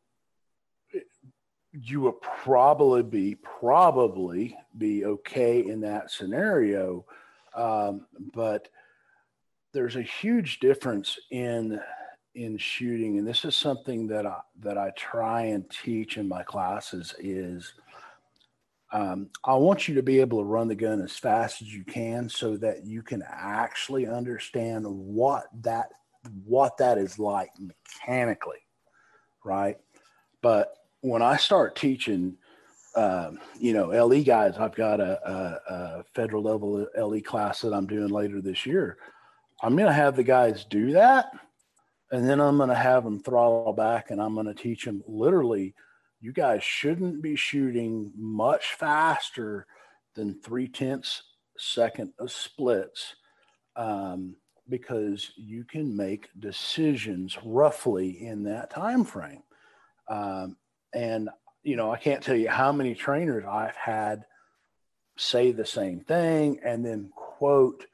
you would probably be probably be okay in that scenario. Um, but there's a huge difference in in shooting. And this is something that i that i try and teach in my classes is um, i want you to be able to run the gun as fast as you can so that you can actually understand what that what that is like mechanically, right? But when I start teaching, um, you know, LE guys, I've got a, a, a, federal level LE class that I'm doing later this year. I'm going to have the guys do that, and then I'm going to have them throttle back and I'm going to teach them literally, you guys shouldn't be shooting much faster than three tenths second of splits um, because you can make decisions roughly in that time frame. Um, and you know, I can't tell you how many trainers I've had say the same thing and then quote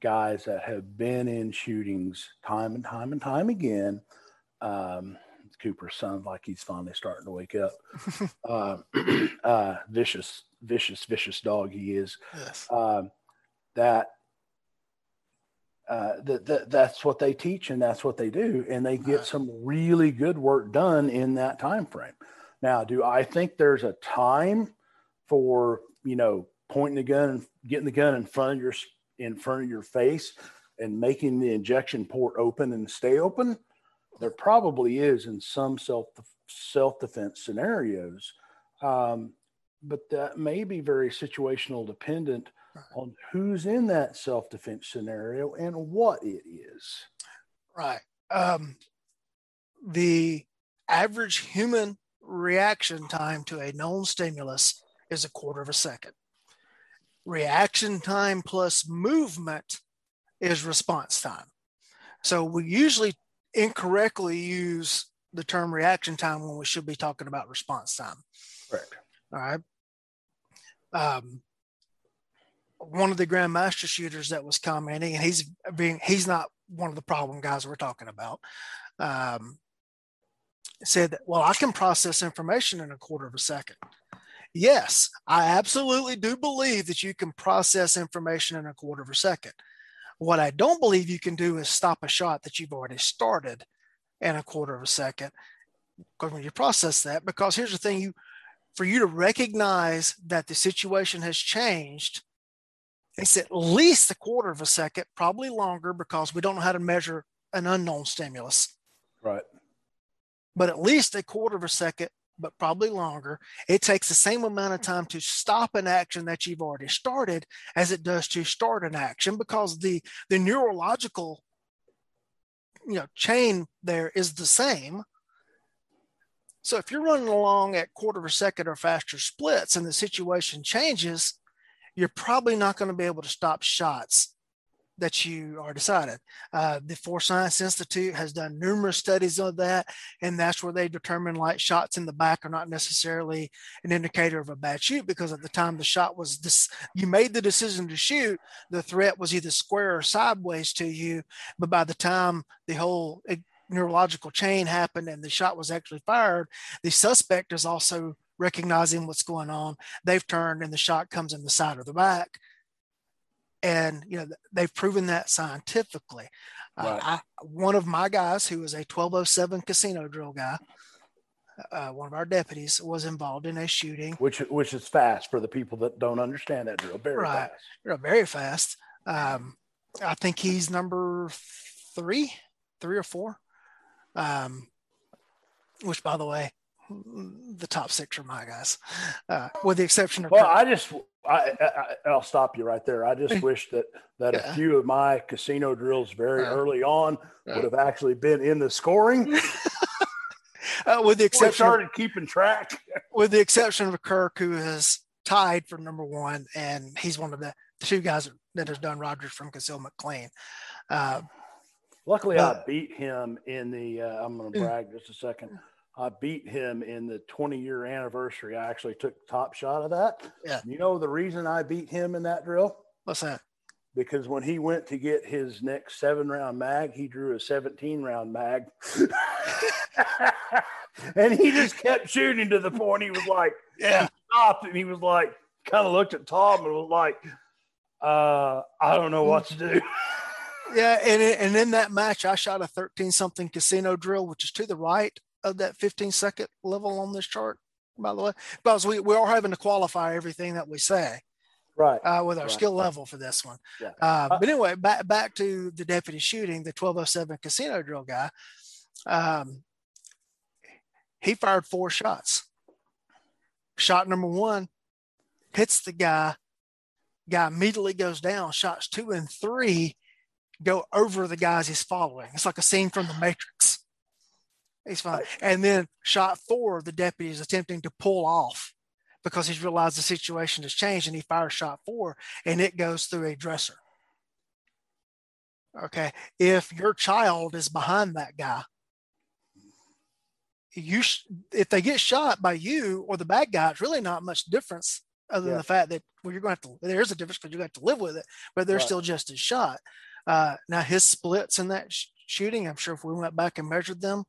guys that have been in shootings time and time and time again. Um, Cooper sounds like he's finally starting to wake up. uh, uh, vicious, vicious, vicious dog he is. Yes. Um, that uh, that, that that's what they teach and that's what they do, and they get some really good work done in that time frame. Now, do I think there's a time for you know pointing the gun and getting the gun in front of your in front of your face and making the ejection port open and stay open? There probably is in some self self defense scenarios, um, but that may be very situational dependent right. on who's in that self defense scenario and what it is. Right. Um, the average human reaction time to a known stimulus is a quarter of a second. Reaction time plus movement is response time. So we usually incorrectly use the term reaction time when we should be talking about response time. Correct. All right. Um, one of the grandmaster shooters that was commenting, and he's being he's not one of the problem guys we're talking about. Um, said that, well, I can process information in a quarter of a second. Yes, I absolutely do believe that you can process information in a quarter of a second. What I don't believe you can do is stop a shot that you've already started in a quarter of a second. Because when you process that, because here's the thing, you for you to recognize that the situation has changed, it's at least a quarter of a second, probably longer, because we don't know how to measure an unknown stimulus. Right. But at least a quarter of a second, but probably longer. It takes the same amount of time to stop an action that you've already started as it does to start an action because the the neurological you know chain there is the same so if you're running along at quarter of a second or faster splits and the situation changes, you're probably not going to be able to stop shots that you are decided. Uh, the Force Science Institute has done numerous studies of that, and that's where they determine like shots in the back are not necessarily an indicator of a bad shoot because at the time the shot was this, you made the decision to shoot, the threat was either square or sideways to you, but by the time the whole neurological chain happened and the shot was actually fired, the suspect is also recognizing what's going on. They've turned and the shot comes in the side or the back. And you know they've proven that scientifically. Uh, right. Uh, I, one of my guys, who was a 1207 casino drill guy, uh, one of our deputies, was involved in a shooting. Which which is fast for the people that don't understand that drill. Very right. fast. Very fast. Um, I think he's number three, three or four um, which, by the way, the top six are my guys, uh, with the exception of. Well, I just, I, I, will stop you right there. I just wish that that yeah. a few of my casino drills very uh, early on uh, would have actually been in the scoring. uh, with the exception, started of, keeping track. with the exception of Kirk, who is tied for number one, and he's one of the, the two guys that has done Rogers from concealment clean. Uh, Luckily, I beat him in the. Uh, I'm going to brag just a second. I beat him in the 20 year anniversary. I actually took top shot of that. Yeah. You know the reason I beat him in that drill? What's that? Because when he went to get his next seven round mag, he drew a 17 round mag. and he just kept shooting to the point he was like, yeah, stopped and he was like, kind of looked at Tom and was like, uh, I don't know what to do. Yeah, and and in that match, I shot a 13 something casino drill, which is to the right of that 15 second level on this chart, by the way, because we, we are having to qualify everything that we say. Right. Uh, with our right. skill level for this one. Yeah. Uh, but anyway, back back to the deputy shooting, the 1207 casino drill guy. Um, he fired four shots. Shot number one hits the guy. Guy immediately goes down. Shots two and three go over the guys he's following. It's like a scene from the Matrix. He's fine. And then shot four, the deputy is attempting to pull off because he's realized the situation has changed and he fires shot four and it goes through a dresser. Okay. If your child is behind that guy, you sh- if they get shot by you or the bad guy, it's really not much difference other yeah. than the fact that well, you're going to have to. There is a difference because you got to live with it, but they're right. still just as shot. Uh, now his splits in that sh- shooting, I'm sure if we went back and measured them,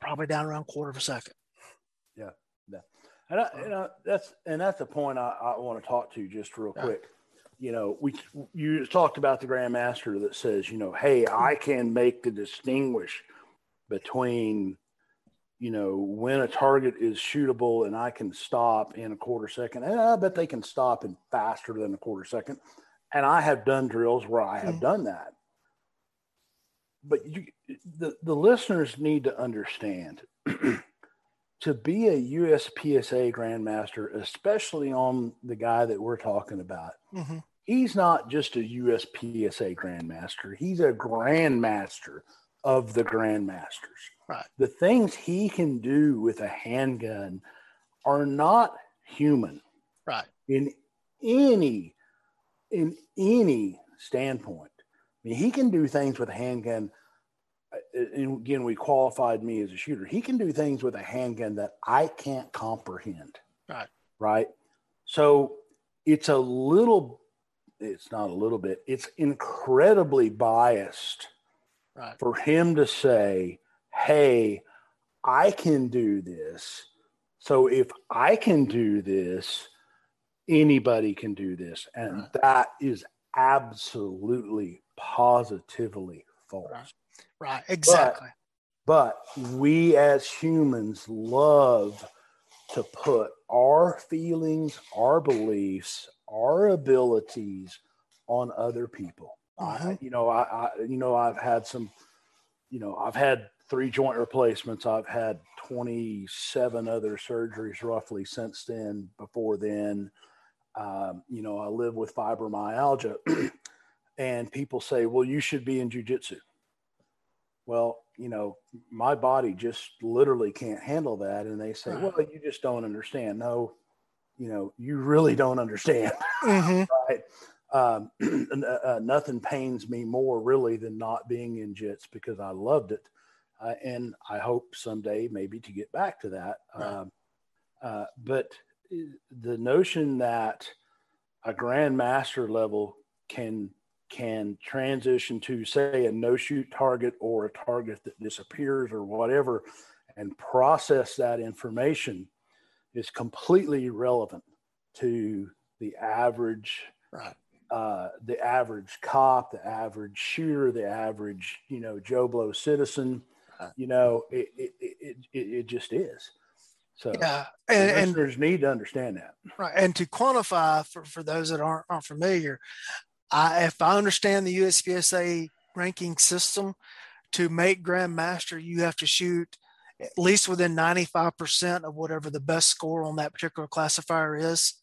probably down around quarter of a second. Yeah, yeah, and, I, and I, that's and that's the point I, I want to talk to just real yeah. quick. You know, we you talked about the grandmaster that says, you know, hey, I can make the distinguish between you know when a target is shootable and I can stop in a quarter second. And I bet they can stop in faster than a quarter second. And I have done drills where I have mm-hmm. done that. But you, the, the listeners need to understand to be a USPSA grandmaster, especially on the guy that we're talking about, mm-hmm. he's not just a USPSA grandmaster, he's a grandmaster of the grandmasters. Right. The things he can do with a handgun are not human. Right. In any in any standpoint. I mean, he can do things with a handgun. Uh, and again, we qualified me as a shooter. He can do things with a handgun that I can't comprehend. Right. Right. So it's a little, it's not a little bit, it's incredibly biased right. for him to say, hey, I can do this. So if I can do this, anybody can do this. And right. that is absolutely positively false. Right, right. exactly. But, but we as humans love to put our feelings, our beliefs, our abilities on other people. Mm-hmm. I, you know, I, I, you know, I've had some, you know, I've had three joint replacements. I've had 27 other surgeries roughly since then. Before then, um, you know, I live with fibromyalgia, and people say, "Well, you should be in jujitsu." Well, you know, my body just literally can't handle that, and they say, "Well, you just don't understand." No, you know, you really don't understand, mm-hmm. right? Um, uh, nothing pains me more really than not being in jits because I loved it, uh, and I hope someday maybe to get back to that. Right. Um, uh, but the notion that a grandmaster level can can transition to say a no shoot target or a target that disappears or whatever and process that information is completely irrelevant to the average right. uh, the average cop the average shooter the average you know joe blow citizen. You know it, it, it, it, it just is. So yeah, and, listeners and, need to understand that. Right, and to quantify for, for those that aren't aren't familiar, I, if I understand the USPSA ranking system, to make Grandmaster, you have to shoot at least within ninety five percent of whatever the best score on that particular classifier is.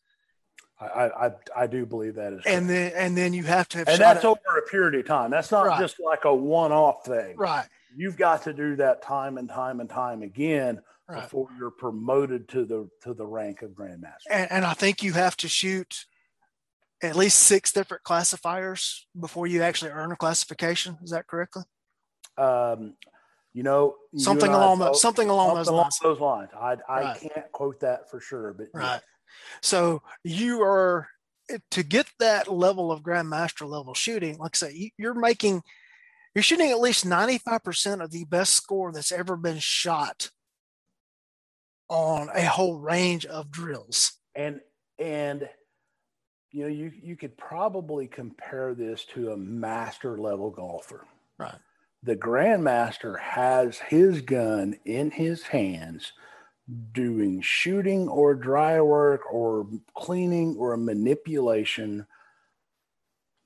I, I, I do believe that is. And then and then you have to have and that's over a period of time. That's not right. just like a one off thing. Right. You've got to do that time and time and time again right. before you're promoted to the to the rank of grandmaster. And, and I think you have to shoot at least six different classifiers before you actually earn a classification. Is that correctly? Um, you know, something you along those, something along something those along lines. Those lines. I I right. can't quote that for sure, but right. So you are to get that level of grandmaster level shooting. Like I say, you're making you're shooting at least 95% of the best score that's ever been shot on a whole range of drills. And and you know, you you could probably compare this to a master level golfer. Right. The grandmaster has his gun in his hands doing shooting or dry work or cleaning or manipulation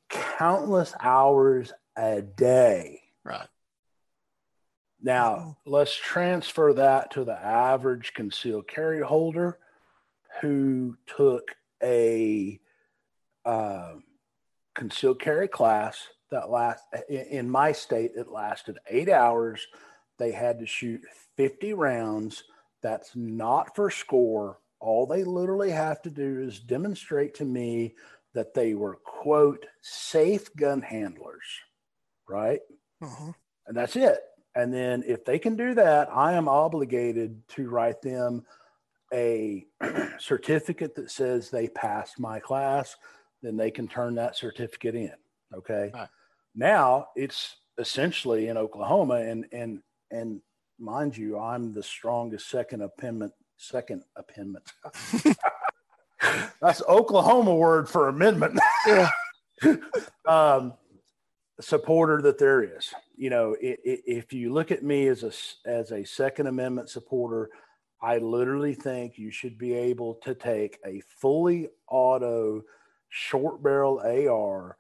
countless hours a day. Right. Now, mm-hmm. let's transfer that to the average concealed carry holder who took a uh, concealed carry class, that last in my state it lasted eight hours. They had to shoot 50 rounds. That's not for score. All they literally have to do is demonstrate to me that they were quote safe gun handlers right? Uh-huh. and that's it. And then if they can do that i am obligated to write them a certificate that says they passed my class then they can turn that certificate in okay? Right. now it's essentially in oklahoma and and and mind you i'm the strongest second amendment second amendment. That's oklahoma word for amendment. Yeah. Um supporter that there is. You know it, it, if you look at me as a as a second amendment supporter i literally think you should be able to take a fully auto short barrel ar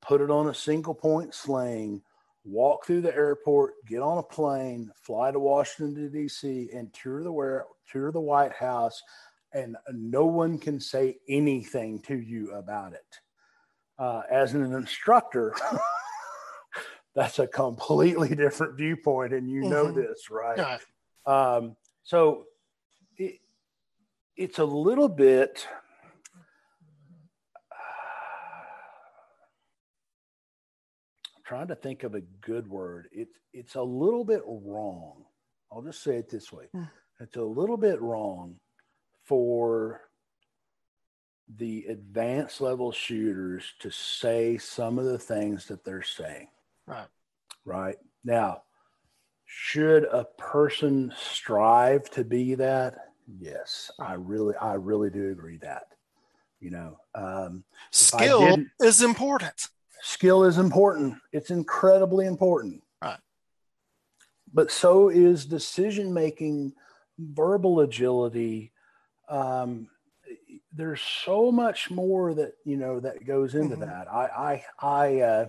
put it on a single point sling walk through the airport get on a plane fly to washington d.c and tour the tour the white house and no one can say anything to you about it. Uh, as an instructor that's a completely different viewpoint and you know mm-hmm. this right? Um, so it, it's a little bit I'm trying to think of a good word it's it's a little bit wrong i'll just say it this way mm. it's a little bit wrong for the advanced level shooters to say some of the things that they're saying Right. Right. Now, should a person strive to be that? Yes, I really, I really do agree that. You know, um, skill is important. Skill is important. It's incredibly important. Right. But so is decision making, verbal agility. Um, there's so much more that you know that goes into mm-hmm. that. I, I, I. Uh,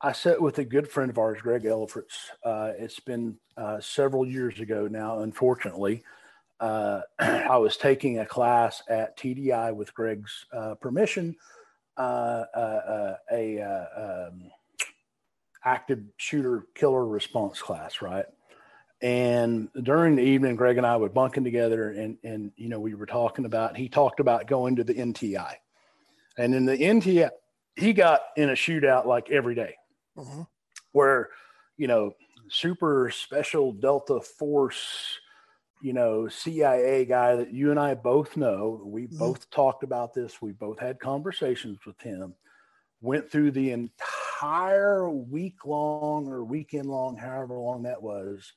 I sat with a good friend of ours, Greg Ellifritz. Uh, it's been uh, several years ago now, unfortunately. Uh, I was taking a class at TDI with Greg's uh, permission, uh, uh, a um, active shooter killer response class, right? And during the evening, Greg and I were bunking together, and and you know we were talking about. He talked about going to the NTI, and in the NTI, he got in a shootout like every day mm-hmm. where you know super special Delta Force, you know CIA guy that you and I both know. We mm-hmm. both talked about this. We both had conversations with him. Went through the entire week long or weekend long, however long that was,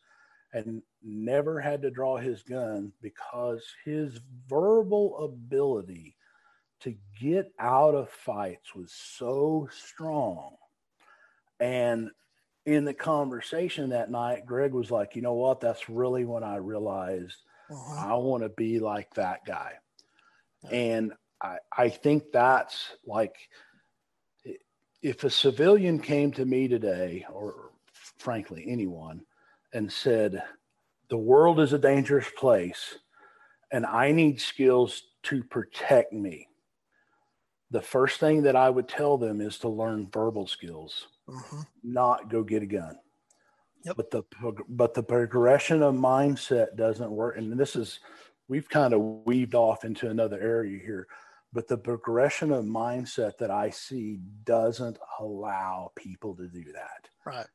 and never had to draw his gun because his verbal ability to get out of fights was so strong and in the conversation that night, Greg was like, you know what? That's really when I realized uh-huh. I want to be like that guy. And I, I think that's like, if a civilian came to me today, or frankly, anyone, and said, the world is a dangerous place and I need skills to protect me, the first thing that I would tell them is to learn verbal skills mm-hmm. not go get a gun. Yep. But the but the progression of mindset doesn't work, and this is we've kind of weaved off into another area here. But the progression of mindset that I see doesn't allow people to do that. Right.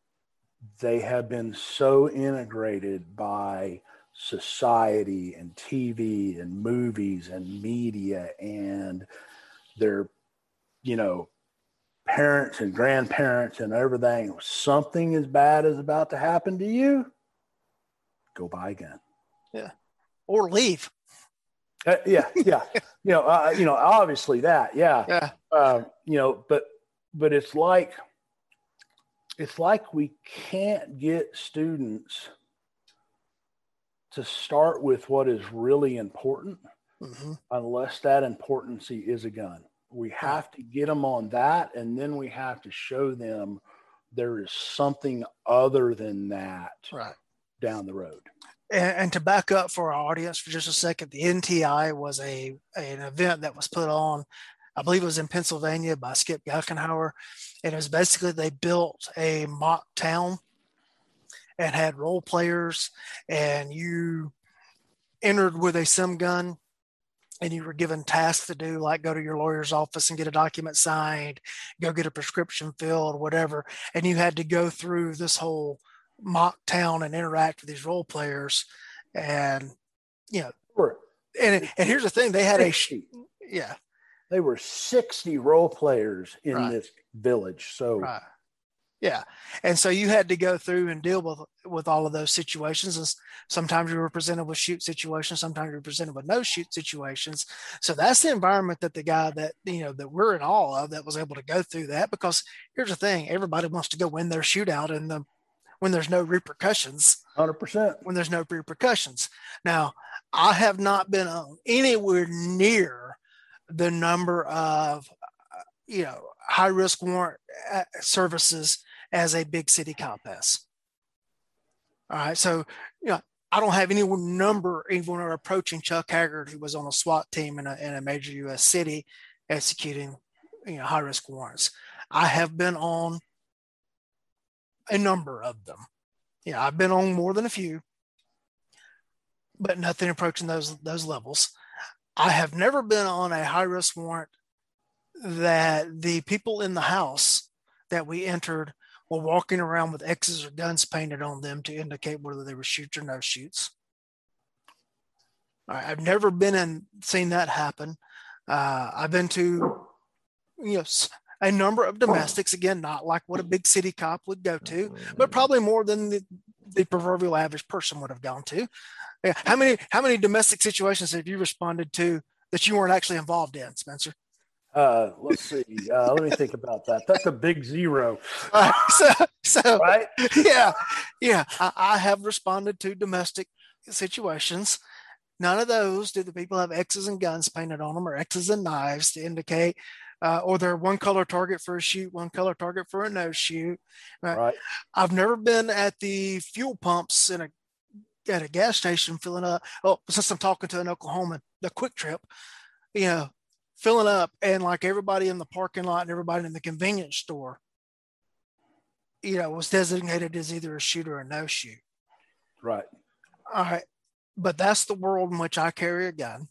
They have been so integrated by society and TV and movies and media and their, you know, parents and grandparents and everything, something as bad is about to happen to you, go buy a gun. Yeah. Or leave. Uh, yeah. Yeah. you know, uh, you know, obviously that, yeah. Yeah. Uh, you know, but, but it's like, it's like we can't get students to start with what is really important mm-hmm. unless that importancy is a gun we have to get them on that and then we have to show them there is something other than that right down the road and, and, to back up for our audience for just a second the nti was a, an event that was put on I believe it was in Pennsylvania by Skip Gochenour. And it was basically they built a mock town and had role players, and you entered with a sim gun and you were given tasks to do, like go to your lawyer's office and get a document signed, go get a prescription filled, whatever. And you had to go through this whole mock town and interact with these role players. And, you know, sure. and, and here's the thing they had 60. a, yeah, they were 60 role players in right. this village. So, right. Yeah. And so you had to go through and deal with, with all of those situations. And sometimes you were presented with shoot situations. Sometimes you're presented with no shoot situations. So that's the environment that the guy that, you know, that we're in all of that was able to go through that because here's the thing, everybody wants to go win their shootout and the, when there's no repercussions. 100%. When there's no repercussions. Now, I have not been anywhere near the number of uh, you know high risk warrant uh, services as a big city cop has. All right, so you know I don't have any number even approaching Chuck Haggard, who was on a SWAT team in a, in a major U.S. city executing you know high risk warrants. I have been on a number of them. Yeah, I've been on more than a few, but nothing approaching those those levels. I have never been on a high risk warrant that the people in the house that we entered were walking around with X's or guns painted on them to indicate whether they were shoots or no shoots. I've never been in seen that happen. Uh, I've been to, you know, a number of domestics. Again, not like what a big city cop would go to, but probably more than the, the proverbial average person would have gone to. How many how many domestic situations have you responded to that you weren't actually involved in, Spencer? Uh, let's see. Uh, let me think about that. That's a big zero. Uh, so, so right? Yeah, yeah. I, I, have responded to domestic situations. None of those do the people have X's and guns painted on them or X's and knives to indicate, uh, or they're one color target for a shoot, one color target for a no shoot. Right? right. I've never been at the fuel pumps in a at a gas station filling up. Oh, since I'm talking to an Oklahoman, the QuikTrip, you know, filling up and like everybody in the parking lot and everybody in the convenience store, you know, was designated as either a shoot or a no shoot. Right. All right. But that's the world in which I carry a gun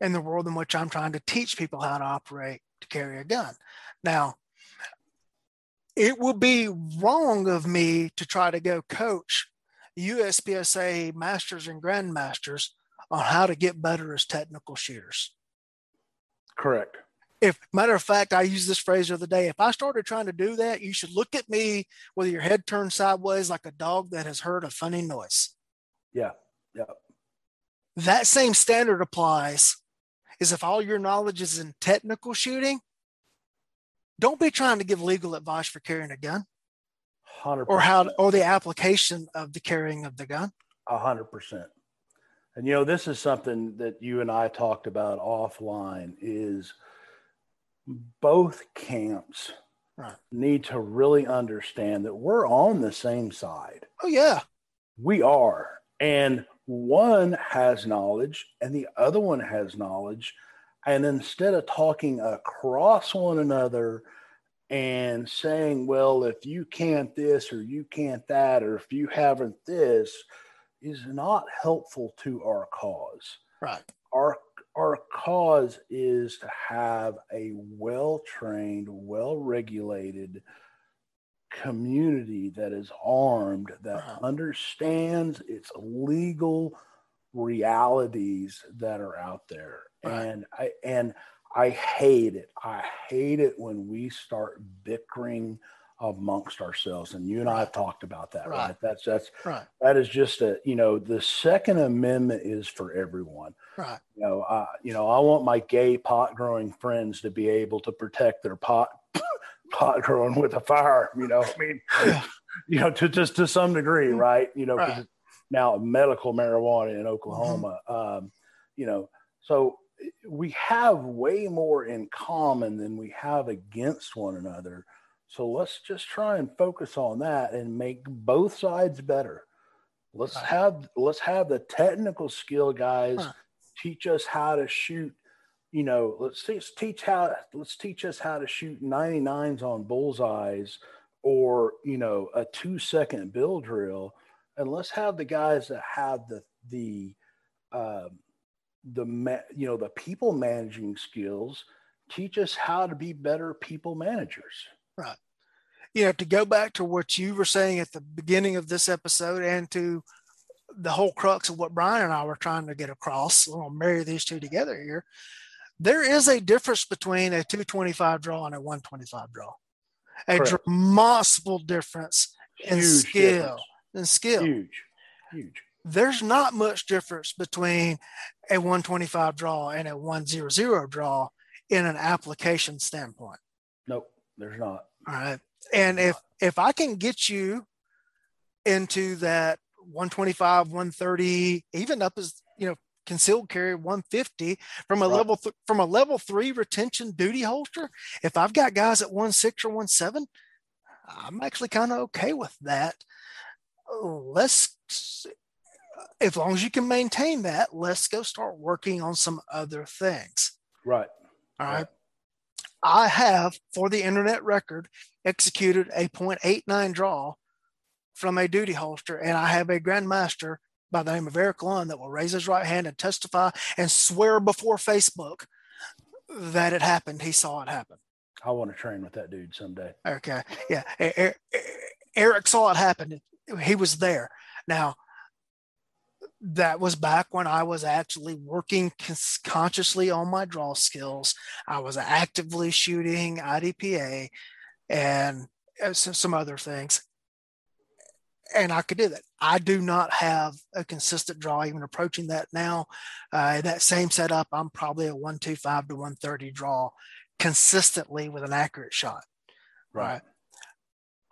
and the world in which I'm trying to teach people how to operate to carry a gun. Now, it would be wrong of me to try to go coach USPSA masters and grandmasters on how to get better as technical shooters. Correct. If matter of fact, I use this phrase the other day. If I started trying to do that, you should look at me with your head turned sideways like a dog that has heard a funny noise. Yeah. Yeah. That same standard applies is if all your knowledge is in technical shooting, don't be trying to give legal advice for carrying a gun. 100%. or how or the application of the carrying of the gun a hundred percent and you know this is something that you and i talked about offline is both camps right. need to really understand that we're on the same side. Oh yeah. We are. And one has knowledge and the other one has knowledge. And instead of talking across one another and saying, well, if you can't this or you can't that, or if you haven't this, is not helpful to our cause. Right. Our our cause is to have a well trained, well regulated community that is armed, that uh-huh. understands its legal realities that are out there. Right. And I and I hate it. I hate it when we start bickering amongst ourselves. And you and I have talked about that, right? right? That's that's right. That is just a you know the Second Amendment is for everyone. Right. You know, I you know I want my gay pot growing friends to be able to protect their pot pot growing with a fire. You know, I mean, you know, to just to some degree, mm-hmm. right? You know, right. now medical marijuana in Oklahoma. Mm-hmm. Um, you know, so we have way more in common than we have against one another. So let's just try and focus on that and make both sides better. Let's have let's have the technical skill guys huh. teach us how to shoot you know, let's teach, teach how let's teach us how to shoot 99s on bullseyes or you know a two second bill drill, and let's have the guys that have the the uh, the you know the people managing skills teach us how to be better people managers. Right. You know, to go back to what you were saying at the beginning of this episode and to the whole crux of what Brian and I were trying to get across, we'll marry these two together here. There is a difference between a 225 draw and a 125 draw. A Correct. demonstrable difference in Huge skill. Difference. In skill. Huge. Huge. There's not much difference between a 125 draw and a 100 draw in an application standpoint. There's not. All right. And if if I can get you into that 125, 130, even up as you know, concealed carry 150 from a right. level th- from a level three retention duty holster, if I've got guys at one six or one seven, I'm actually kind of okay with that. Let's as long as you can maintain that, let's go start working on some other things. Right. All right. I have, for the internet record, executed a 0.89 draw from a duty holster, and I have a grandmaster by the name of Eric Lund that will raise his right hand and testify and swear before Facebook that it happened. He saw it happen. I want to train with that dude someday. Okay. Yeah. Eric saw it happen. He was there. Now, that was back when I was actually working consciously on my draw skills. I was actively shooting IDPA and uh, some other things. And I could do that. I do not have a consistent draw, even approaching that now. Uh, that same setup, I'm probably a 125 to 130 draw consistently with an accurate shot. Right. right.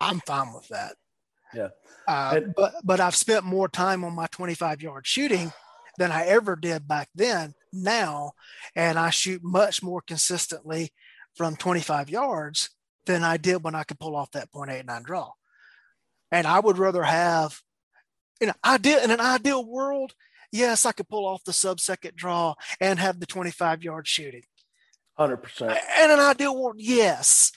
I'm fine with that. Yeah. Uh, but but I've spent more time on my 25 yard shooting than I ever did back then. Now, and I shoot much more consistently from 25 yards than I did when I could pull off that 0.89 draw. And I would rather have, in an ideal in an ideal world, yes, I could pull off the sub second draw and have the 25 yard shooting. Hundred percent. In an ideal world, yes.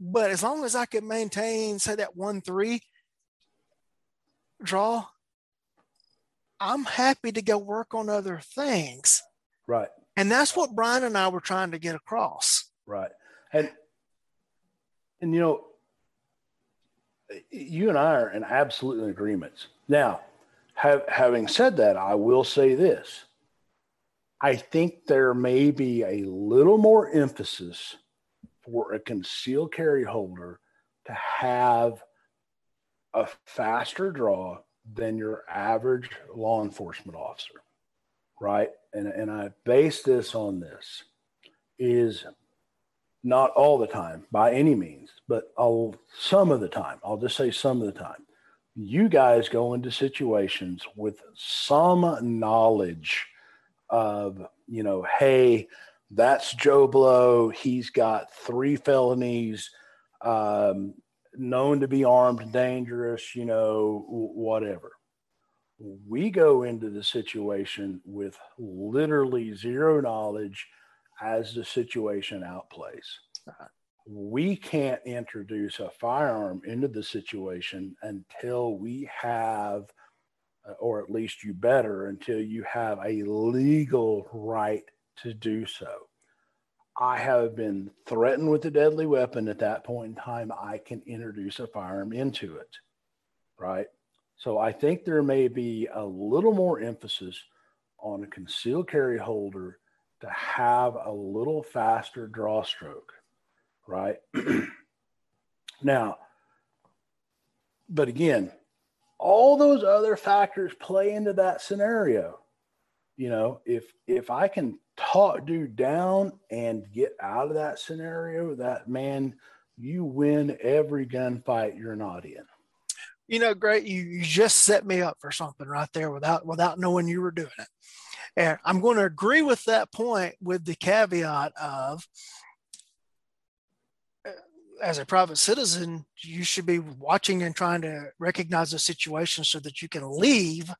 But as long as I can maintain, say that one three draw, I'm happy to go work on other things. Right. And that's what Brian and I were trying to get across. Right. And and you know, you and I are in absolute agreements. Now, have, having said that, I will say this. I think there may be a little more emphasis for a concealed carry holder to have a faster draw than your average law enforcement officer, right? And, and I base this on this is not all the time by any means, but I'll, some of the time, I'll just say some of the time, you guys go into situations with some knowledge of, you know, hey, that's Joe Blow. He's got three felonies, um, known to be armed dangerous, you know, whatever. We go into the situation with literally zero knowledge as the situation outplays. We can't introduce a firearm into the situation until we have, or at least you better, until you have a legal right to do so. I have been threatened with a deadly weapon at that point in time. I can introduce a firearm into it, right? So I think there may be a little more emphasis on a concealed carry holder to have a little faster draw stroke, right? now, but again, all those other factors play into that scenario. You know, if if I can talk dude down and get out of that scenario, that man, you win every gunfight you're not in. You know, great. You, you just set me up for something right there without without knowing you were doing it. And I'm going to agree with that point with the caveat of uh, as a private citizen, you should be watching and trying to recognize the situation so that you can leave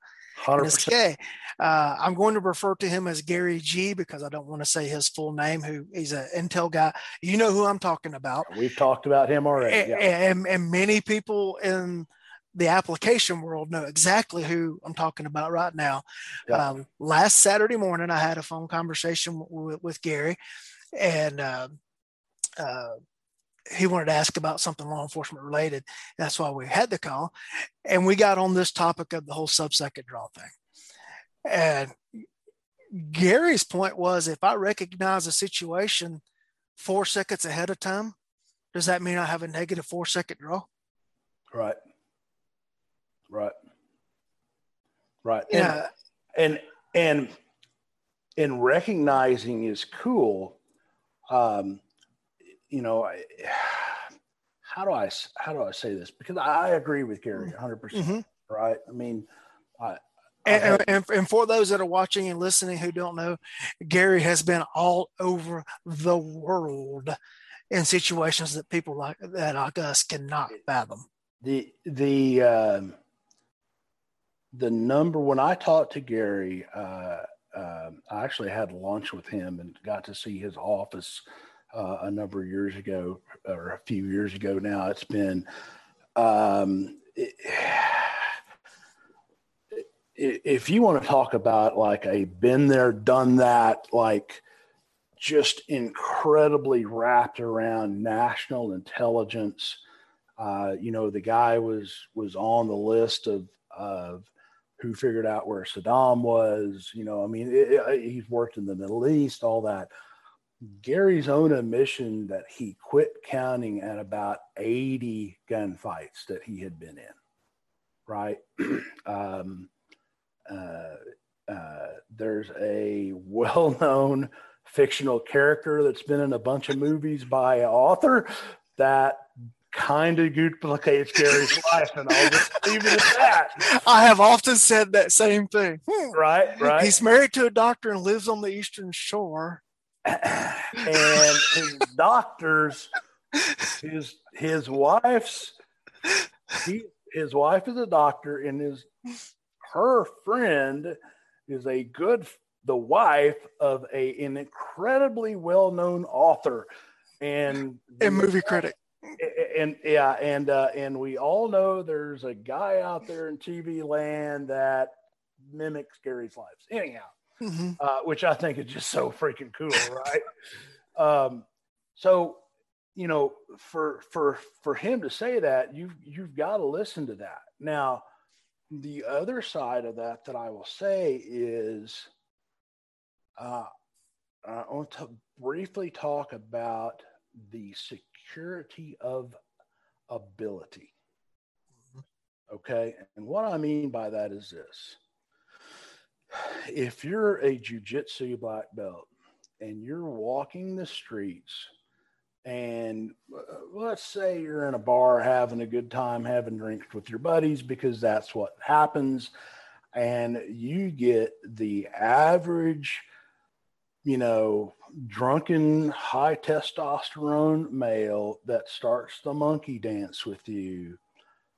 100%. Uh, I'm going to refer to him as Gary G because I don't want to say his full name. Who he's an Intel guy. You know who I'm talking about. We've talked about him already. And, yeah. and, and many people in the application world know exactly who I'm talking about right now. Yeah. Um, last Saturday morning, I had a phone conversation with, with Gary, and uh, uh, he wanted to ask about something law enforcement related. That's why we had the call. And we got on this topic of the whole sub-second draw thing. And Gary's point was if I recognize a situation four seconds ahead of time, does that mean I have a negative four second draw? Right. Right. Right. Yeah. And, and, and in recognizing is cool. Um, you know, I, how do I how do I say this? Because I agree with Gary 100. Mm-hmm. percent Right? I mean, I, and, and, and, for those that are watching and listening who don't know, Gary has been all over the world in situations that people like that like us cannot fathom. The the um, the number when I talked to Gary, uh, uh, I actually had lunch with him and got to see his office uh, a number of years ago, or a few years ago now. It's been, um, it, if you want to talk about like a been there, done that, like just incredibly wrapped around national intelligence. Uh, you know, the guy was was on the list of of who figured out where Saddam was. You know, I mean, it, it, he's worked in the Middle East, all that. Gary's own admission that he quit counting at about 80 gunfights that he had been in, right? um, uh, uh, there's a well known fictional character that's been in a bunch of movies by an author that kind of duplicates Gary's life, and I'll just leave it at that. I have often said that same thing. Right, right. He's married to a doctor and lives on the Eastern Shore and his doctors, his his wife's he his wife is a doctor, and his her friend is a good the wife of a an incredibly well known author and and movie critic. And, and yeah, and uh, and we all know there's a guy out there in TV land that mimics Gary's lives. Anyhow, mm-hmm. uh, which I think is just so freaking cool, right? um, so, you know, for for for him to say that, you've you've got to listen to that. Now, the other side of that that I will say is, uh, I want to briefly talk about the security of ability. Mm-hmm. Okay. And what I mean by that is this if you're a jujitsu black belt and you're walking the streets and uh, let's say you're in a bar having a good time having drinks with your buddies because that's what happens and you get the average you know drunken high testosterone male that starts the monkey dance with you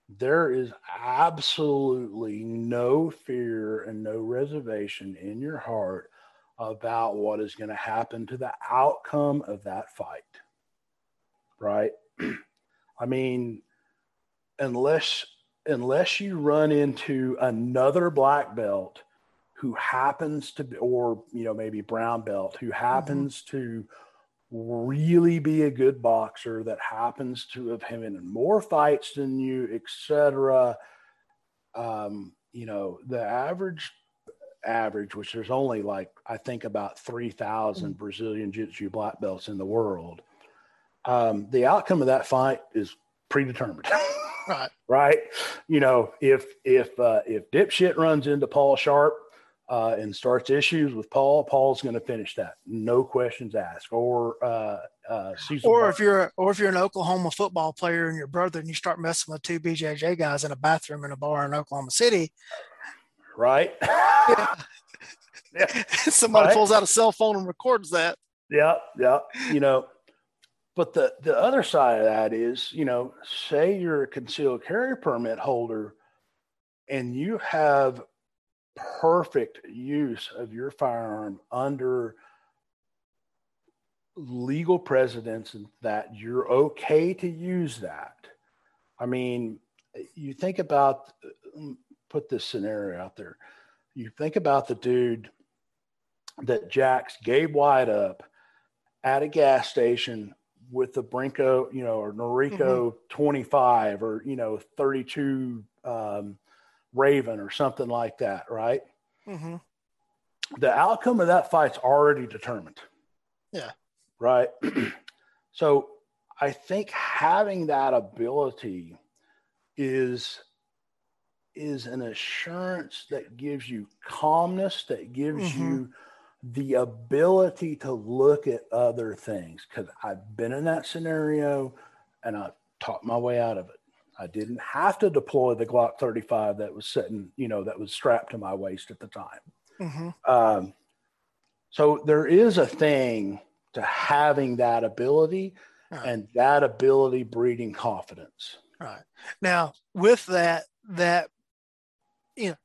there is absolutely no fear and no reservation in your heart about what is going to happen to the outcome of that fight. Right? I mean, unless unless you run into another black belt who happens to be or you know maybe brown belt who happens mm-hmm. to really be a good boxer that happens to have been in more fights than you, etc. Um, you know, the average average, which there's only like I think about three thousand mm-hmm. Brazilian Jiu-Jitsu black belts in the world. Um, the outcome of that fight is predetermined. right. right. You know, if if uh, if dipshit runs into Paul Sharp, uh, and starts issues with Paul, Paul's going to finish that, no questions asked. Or uh, uh, or if you're or if you're an Oklahoma football player and your brother and you start messing with two BJJ guys in a bathroom in a bar in Oklahoma City, right? Yeah. yeah. Somebody right? pulls out a cell phone and records that. Yeah, yeah. You know, but the the other side of that is, you know, say you're a concealed carry permit holder and you have perfect use of your firearm under legal precedents and that you're okay to use that. I mean, you think about put this scenario out there. You think about the dude that jacks Gabe White up at a gas station with the Brinco, you know, or Noriko mm-hmm. 25 or, you know, 32 um, Raven or something like that, right? Mm-hmm. The outcome of that fight's already determined. Yeah. Right. so I think having that ability is is an assurance that gives you calmness, that gives mm-hmm. you the ability to look at other things. Because I've been in that scenario and I've talked my way out of it. I didn't have to deploy the Glock 35 that was sitting, you know, that was strapped to my waist at the time. Mm-hmm. Um, so there is a thing to having that ability right. and that ability breeding confidence. Right. Now, with that, that, you know,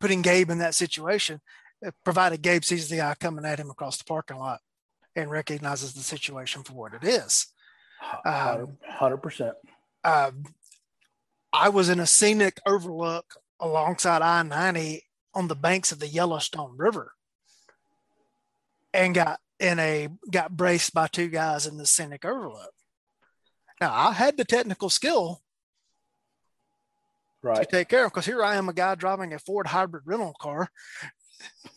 putting Gabe in that situation, uh, provided Gabe sees the guy coming at him across the parking lot and recognizes the situation for what it is. Um, 100%. Um, I was in a scenic overlook alongside I 90 on the banks of the Yellowstone River and got in a got braced by two guys in the scenic overlook. Now I had the technical skill right. to take care of because here I am a guy driving a Ford hybrid rental car.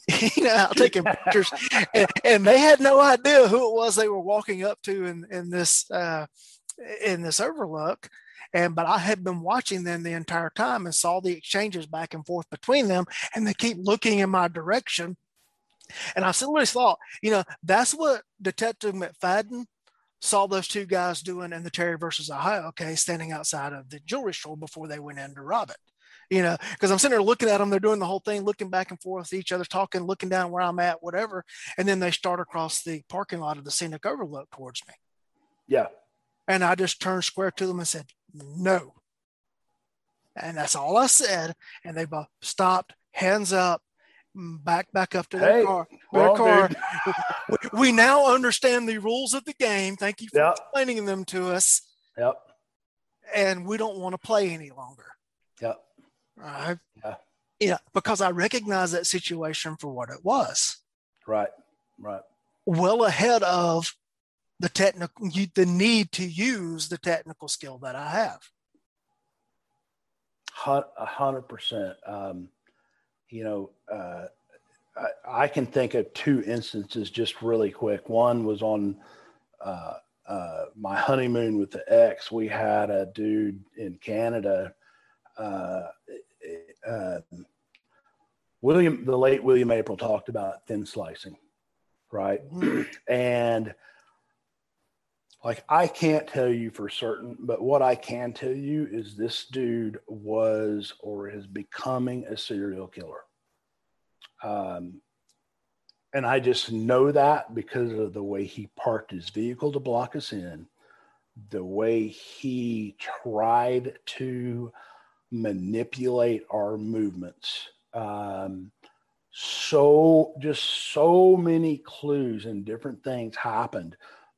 you know, out taking pictures, and, and, they had no idea who it was they were walking up to in in this uh, in this overlook. And but I had been watching them the entire time and saw the exchanges back and forth between them, and they keep looking in my direction. And I always thought, you know, that's what Detective McFadden saw those two guys doing in the Terry versus Ohio case, standing outside of the jewelry store before they went in to rob it. You know, because I'm sitting there looking at them, they're doing the whole thing, looking back and forth, each other talking, looking down where I'm at, whatever. And then they start across the parking lot of the scenic overlook towards me. Yeah. And I just turned square to them and said, no. And that's all I said. And they both stopped, hands up, back back up to their hey, car. Their well, car. we, we, now understand the rules of the game. Thank you for yep. explaining them to us. Yep. And we don't want to play any longer. Yep. Right. Yeah. Yeah, because I recognize that situation for what it was. Right. Right. Well ahead of the technical the need to use the technical skill that I have. A hundred percent. Um, you know, uh, I, I, can think of two instances just really quick. One was on uh, uh, my honeymoon with the ex. We had a dude in Canada. Uh, uh, William, the late William Aprill talked about thin slicing, right? Mm-hmm. And like I can't tell you for certain, but what I can tell you is this dude was or is becoming a serial killer. Um, and I just know that because of the way he parked his vehicle to block us in, the way he tried to manipulate our movements. Um, so just so many clues and different things happened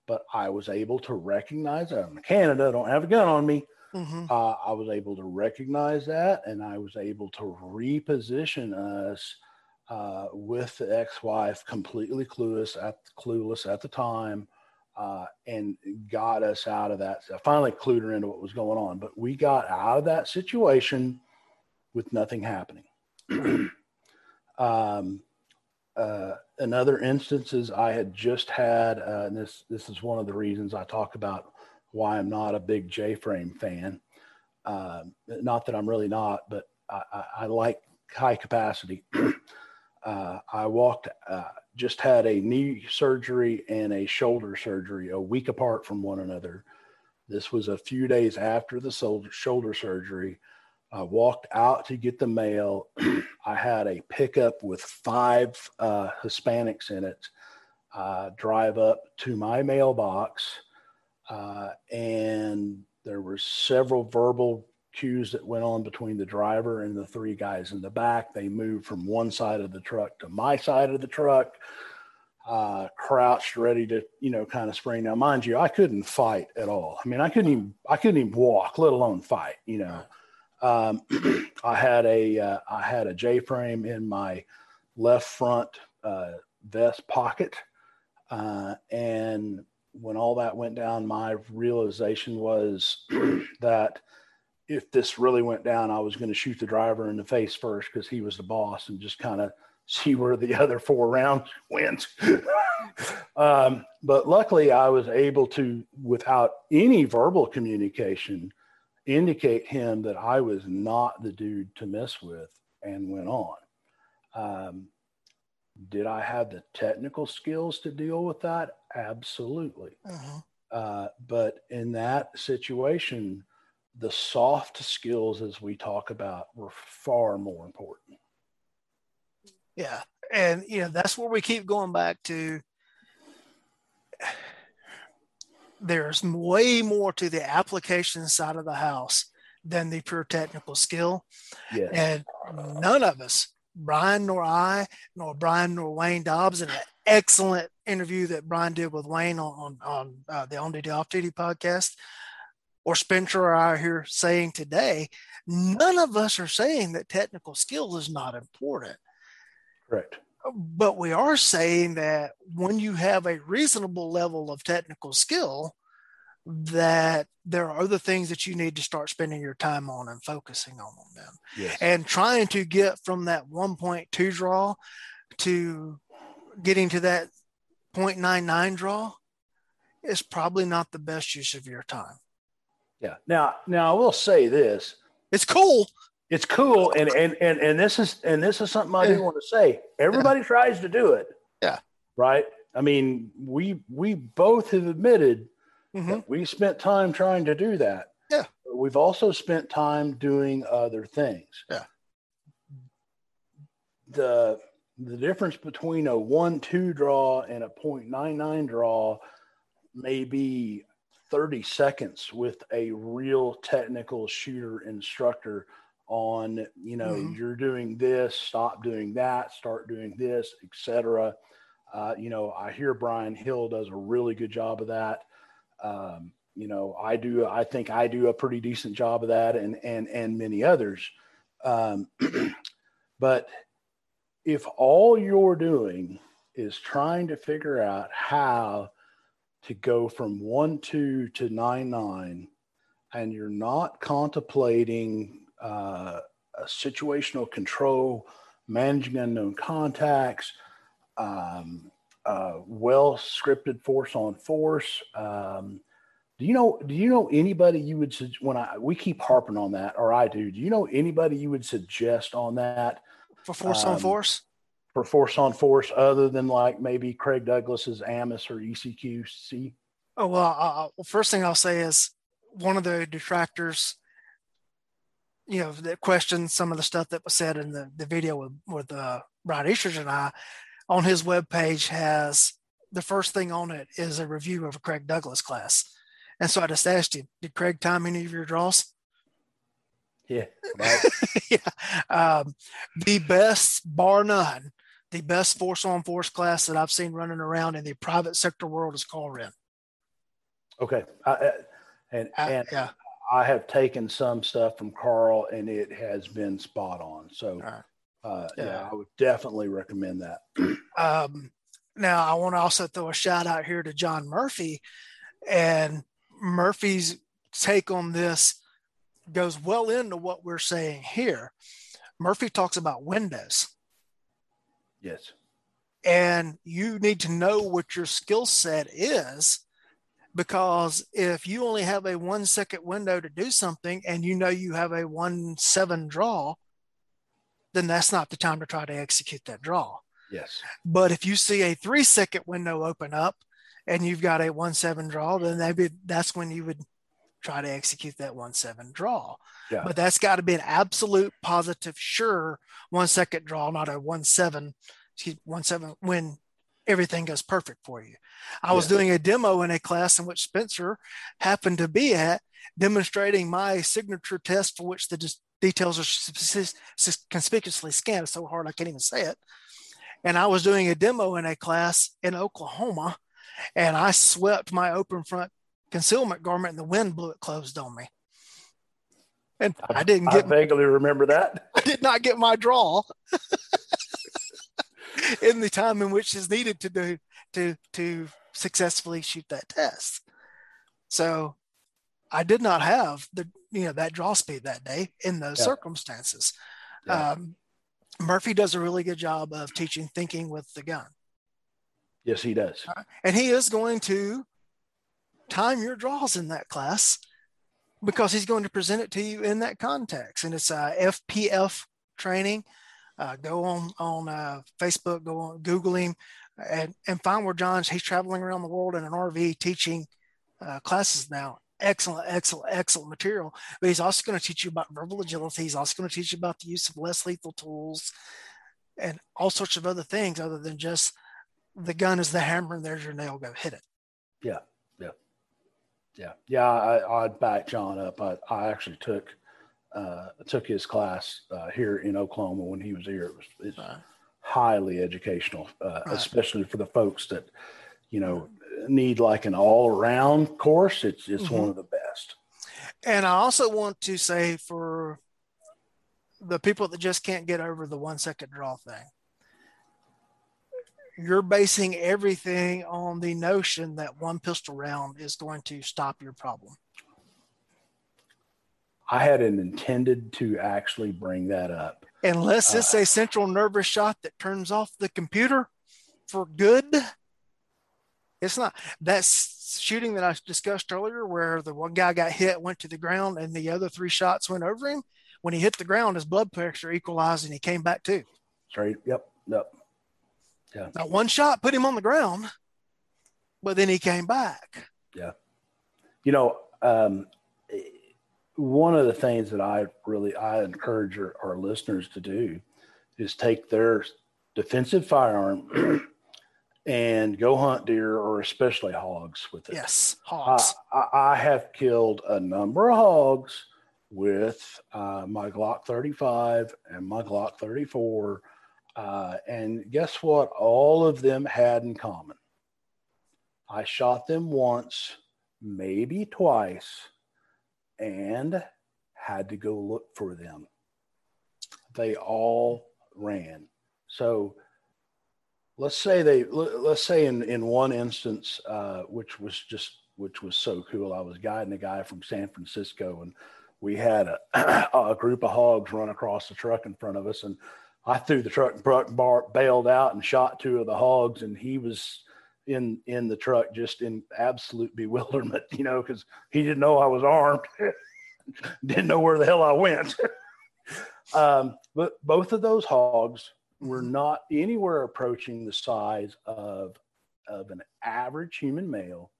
but I was able to recognize that I'm in Canada, I don't have a gun on me. Mm-hmm. Uh, I was able to recognize that, and I was able to reposition us uh, with the ex-wife, completely clueless at clueless at the time, uh, and got us out of that. So I finally clued her into what was going on, but we got out of that situation with nothing happening. um, uh, in other instances, I had just had, uh, and this this is one of the reasons I talk about why I'm not a big J frame fan. Uh, not that I'm really not, but I, I, I like high capacity. Uh, I walked, uh, just had a knee surgery and a shoulder surgery a week apart from one another. This was a few days after the shoulder surgery. I walked out to get the mail. I had a pickup with five uh, Hispanics in it. Uh, drive up to my mailbox, uh, and there were several verbal cues that went on between the driver and the three guys in the back. They moved from one side of the truck to my side of the truck, uh, crouched, ready to, you know, kind of spring. Now, mind you, I couldn't fight at all. I mean, I couldn't even, I couldn't even walk, let alone fight. You know, um, I had a, uh, I had a J frame in my left front uh, vest pocket, uh, and when all that went down, my realization was that if this really went down, I was going to shoot the driver in the face first because he was the boss and just kind of see where the other four rounds went. um, but luckily, I was able to, without any verbal communication, indicate him that I was not the dude to mess with and went on. Um, did I have the technical skills to deal with that? Absolutely. Uh-huh. Uh, but in that situation, the soft skills, as we talk about, were far more important. Yeah. And, you know, that's where we keep going back to. There's way more to the application side of the house than the pure technical skill. Yes. And none of us Brian nor I, nor Brian nor Wayne Dobbs, and an excellent interview that Brian did with Wayne on on, uh, the On Duty Off Duty podcast, or Spencer or I are here saying today, none of us are saying that technical skill is not important. Correct. But we are saying that when you have a reasonable level of technical skill, that there are other things that you need to start spending your time on and focusing on them. Yes. and trying to get from that 1.2 draw to getting to that 0.99 draw is probably not the best use of your time. Yeah. Now now i will say this. It's cool it's cool and and and, and this is and this is something i do want to say everybody yeah. tries to do it yeah right i mean we we both have admitted Mm-hmm. We spent time trying to do that. Yeah. But we've also spent time doing other things. Yeah. The the difference between a one two draw and a 0.99 draw may be 30 seconds with a real technical shooter instructor on you know mm-hmm. you're doing this stop doing that start doing this etc uh, you know i hear brian hill does a really good job of that um, you know, I do. I think I do a pretty decent job of that, and and and many others. Um, but if all you're doing is trying to figure out how to go from one two to nine nine, and you're not contemplating uh, situational control, managing unknown contacts, um, uh, well scripted force on force. Um, do you know? Do you know anybody you would when I we keep harping on that, or I do? Do you know anybody you would suggest on that for force um, on force? For force on force, other than like maybe Craig Douglas's AMIS or ECQC. Oh well, uh, well, first thing I'll say is one of the detractors, you know, that questioned some of the stuff that was said in the, the video with with uh, Brian Eastridge and I on his webpage has the first thing on it is a review of a Craig Douglas class. And so I just asked him, did Craig time any of your draws? Yeah. Right. yeah. Um, the best, bar none, the best force on force class that I've seen running around in the private sector world is Karl Rehn. Okay. I, and, I, and yeah. I have taken some stuff from Karl and it has been spot on. So right uh, yeah. yeah. I would definitely recommend that. Um, now, I want to also throw a shout out here to John Murphy, and Murphy's take on this goes well into what we're saying here. Murphy talks about windows. Yes. And you need to know what your skill set is because if you only have a one second window to do something and you know you have a one seven draw, then that's not the time to try to execute that draw. Yes. But if you see a three second window open up and you've got a one seven draw, then maybe that's when you would try to execute that one seven draw. Yeah. But that's got to be an absolute positive, sure one second draw, not a one seven, excuse one seven when everything goes perfect for you. I was doing a demo in a class in which Spencer happened to be at, demonstrating my signature test for which the details are conspicuously scanned. It's so hard I can't even say it. And I was doing a demo in a class in Oklahoma, and I swept my open front concealment garment, and the wind blew it closed on me. And I, I didn't get. I vaguely remember that. I did not get my draw in the time in which is needed to do to to successfully shoot that test. So I did not have the you know that draw speed that day in those yeah. circumstances. Yeah. Um, Murphy does a really good job of teaching thinking with the gun. Yes, he does. Uh, and he is going to time your draws in that class because he's going to present it to you in that context. And it's a FPF training. Uh, go on on uh, Facebook, go on Google him, and and find where John's. He's traveling around the world in an RV teaching uh, classes now. Excellent, excellent, excellent material. But he's also going to teach you about verbal agility. He's also going to teach you about the use of less lethal tools and all sorts of other things other than just the gun is the hammer and there's your nail. Go hit it. Yeah, yeah, yeah, yeah. I, I'd back John up. I, I actually took uh, took his class uh, here in Oklahoma when he was here. It was it's right. highly educational, uh, right. especially for the folks that you know need like an all around course. It's it's mm-hmm. one of the best. And I also want to say for the people that just can't get over the one second draw thing, you're basing everything on the notion that one pistol round is going to stop your problem. I hadn't intended to actually bring that up. Unless it's uh, a central nervous shot that turns off the computer for good. It's not that shooting that I discussed earlier, where the one guy got hit, went to the ground, and the other three shots went over him. When he hit the ground, his blood pressure equalized and he came back too. Straight. Yep. Yep. Yeah. Now, one shot put him on the ground, but then he came back. Yeah. You know, um, one of the things that I really I encourage our, our listeners to do is take their defensive firearm and go hunt deer or especially hogs with it. Yes, hogs. I, I, I have killed a number of hogs with uh, my Glock 35 and my Glock 34. Uh, and guess what? All of them had in common. I shot them once, maybe twice and had to go look for them. They all ran. So let's say they let's say in in one instance, uh, which was just which was so cool. I was guiding a guy from San Francisco, and we had a, a group of hogs run across the truck in front of us, and I threw the truck and bailed out and shot two of the hogs, and he was in in the truck just in absolute bewilderment, you know, because he didn't know I was armed, didn't know where the hell I went. um, but both of those hogs were not anywhere approaching the size of of an average human male,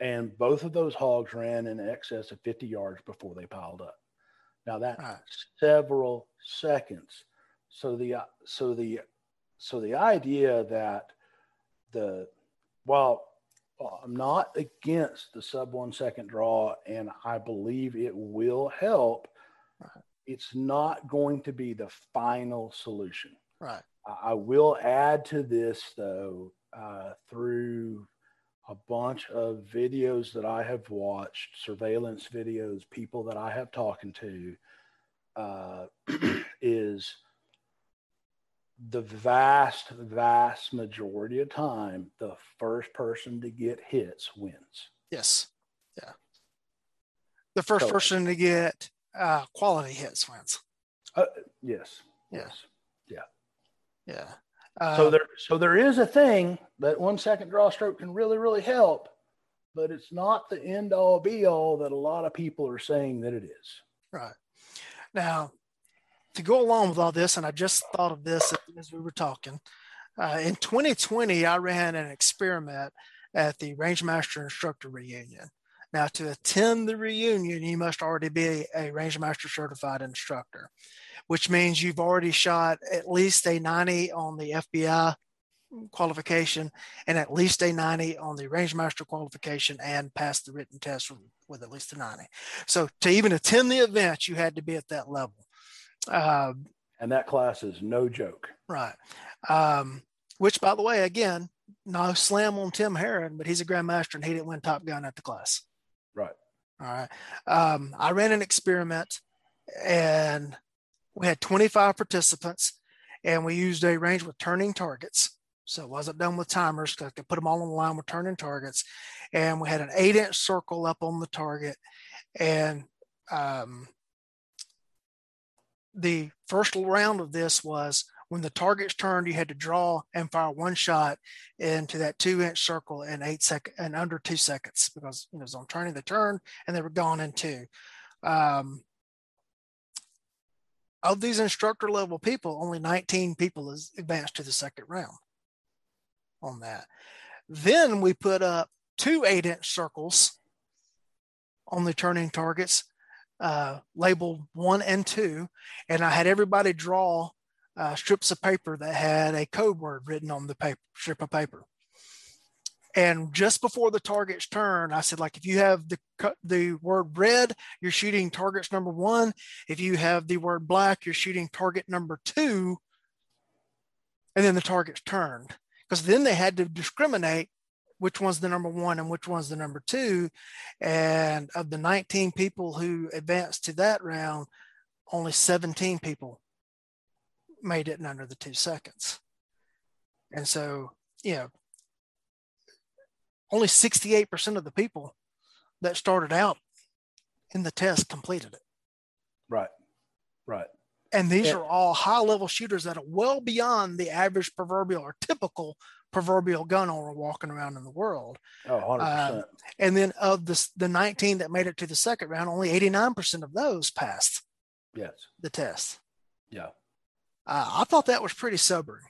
and both of those hogs ran in excess of 50 yards before they piled up. Now that's right. several seconds. So the so the so the idea that the well, I'm not against the sub one second draw, and I believe it will help. Right. It's not going to be the final solution. Right. I will add to this though uh, through a bunch of videos that I have watched, surveillance videos, people that I have talking to, uh, is the vast, vast majority of time, the first person to get hits wins. Yes. Yeah. The first so, person to get uh, quality hits wins. Uh, yes. Yes. Yeah. Yeah. Uh, so there, so there is a thing that one second draw stroke can really, really help, but it's not the end all be all that a lot of people are saying that it is. Right. Now, to go along with all this, and I just thought of this as we were talking. Uh, in 2020, I ran an experiment at the Rangemaster Instructor Reunion. Now, to attend the reunion, you must already be a Rangemaster certified instructor, which means you've already shot at least a 90 on the FBI qualification and at least a 90 on the range master qualification and passed the written test with at least a 90. So to even attend the event, you had to be at that level. Um, and that class is no joke. Right. Um, which, by the way, again, no slam on Tim Herron, but he's a grandmaster and he didn't win Top Gun at the class. Right. All right. Um, I ran an experiment and we had 25 participants and we used a range with turning targets. So it wasn't done with timers because I could put them all on the line with turning targets. And we had an eight inch circle up on the target. And um, the first round of this was when the target's turned, you had to draw and fire one shot into that two inch circle in eight seconds and under two seconds because you know, it was on turning the turn and they were gone in two. Um, of these instructor level people, only 19 people has advanced to the second round on that. Then we put up two eight inch circles on the turning targets, uh, labeled one and two, and I had everybody draw uh, strips of paper that had a code word written on the paper, strip of paper. And just before the target's turn, I said, like, if you have the the word red, you're shooting targets number one. If you have the word black, you're shooting target number two. And then the target's turned. Because then they had to discriminate which one's the number one and which one's the number two. And of the 19 people who advanced to that round, only 17 people made it in under the two seconds. And so, you know, only 68% of the people that started out in the test completed it. Right. Right. And these yeah. are all high level shooters that are well beyond the average proverbial or typical proverbial gun owner walking around in the world. Oh, 100%. Uh, and then of the, the 19 that made it to the second round, only 89% of those passed yes. the test. Yeah. Uh, I thought that was pretty sobering.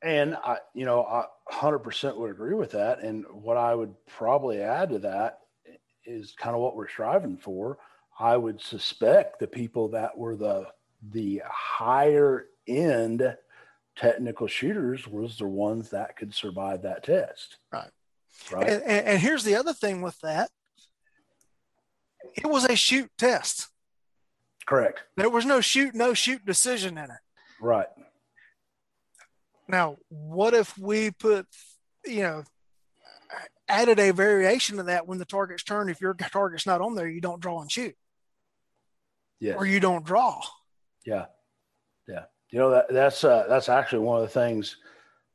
And I, you know, I 100% would agree with that. And what I would probably add to that is kind of what we're striving for. I would suspect the people that were the the higher end technical shooters was the ones that could survive that test. Right. Right. And, and, and here's the other thing with that. It was a shoot test. Correct. There was no shoot, no shoot decision in it. Right. Now, what if we put, you know, added a variation to that when the target's turned? If your target's not on there, you don't draw and shoot. Yeah. Or you don't draw. Yeah. You know, that, that's, uh, that's actually one of the things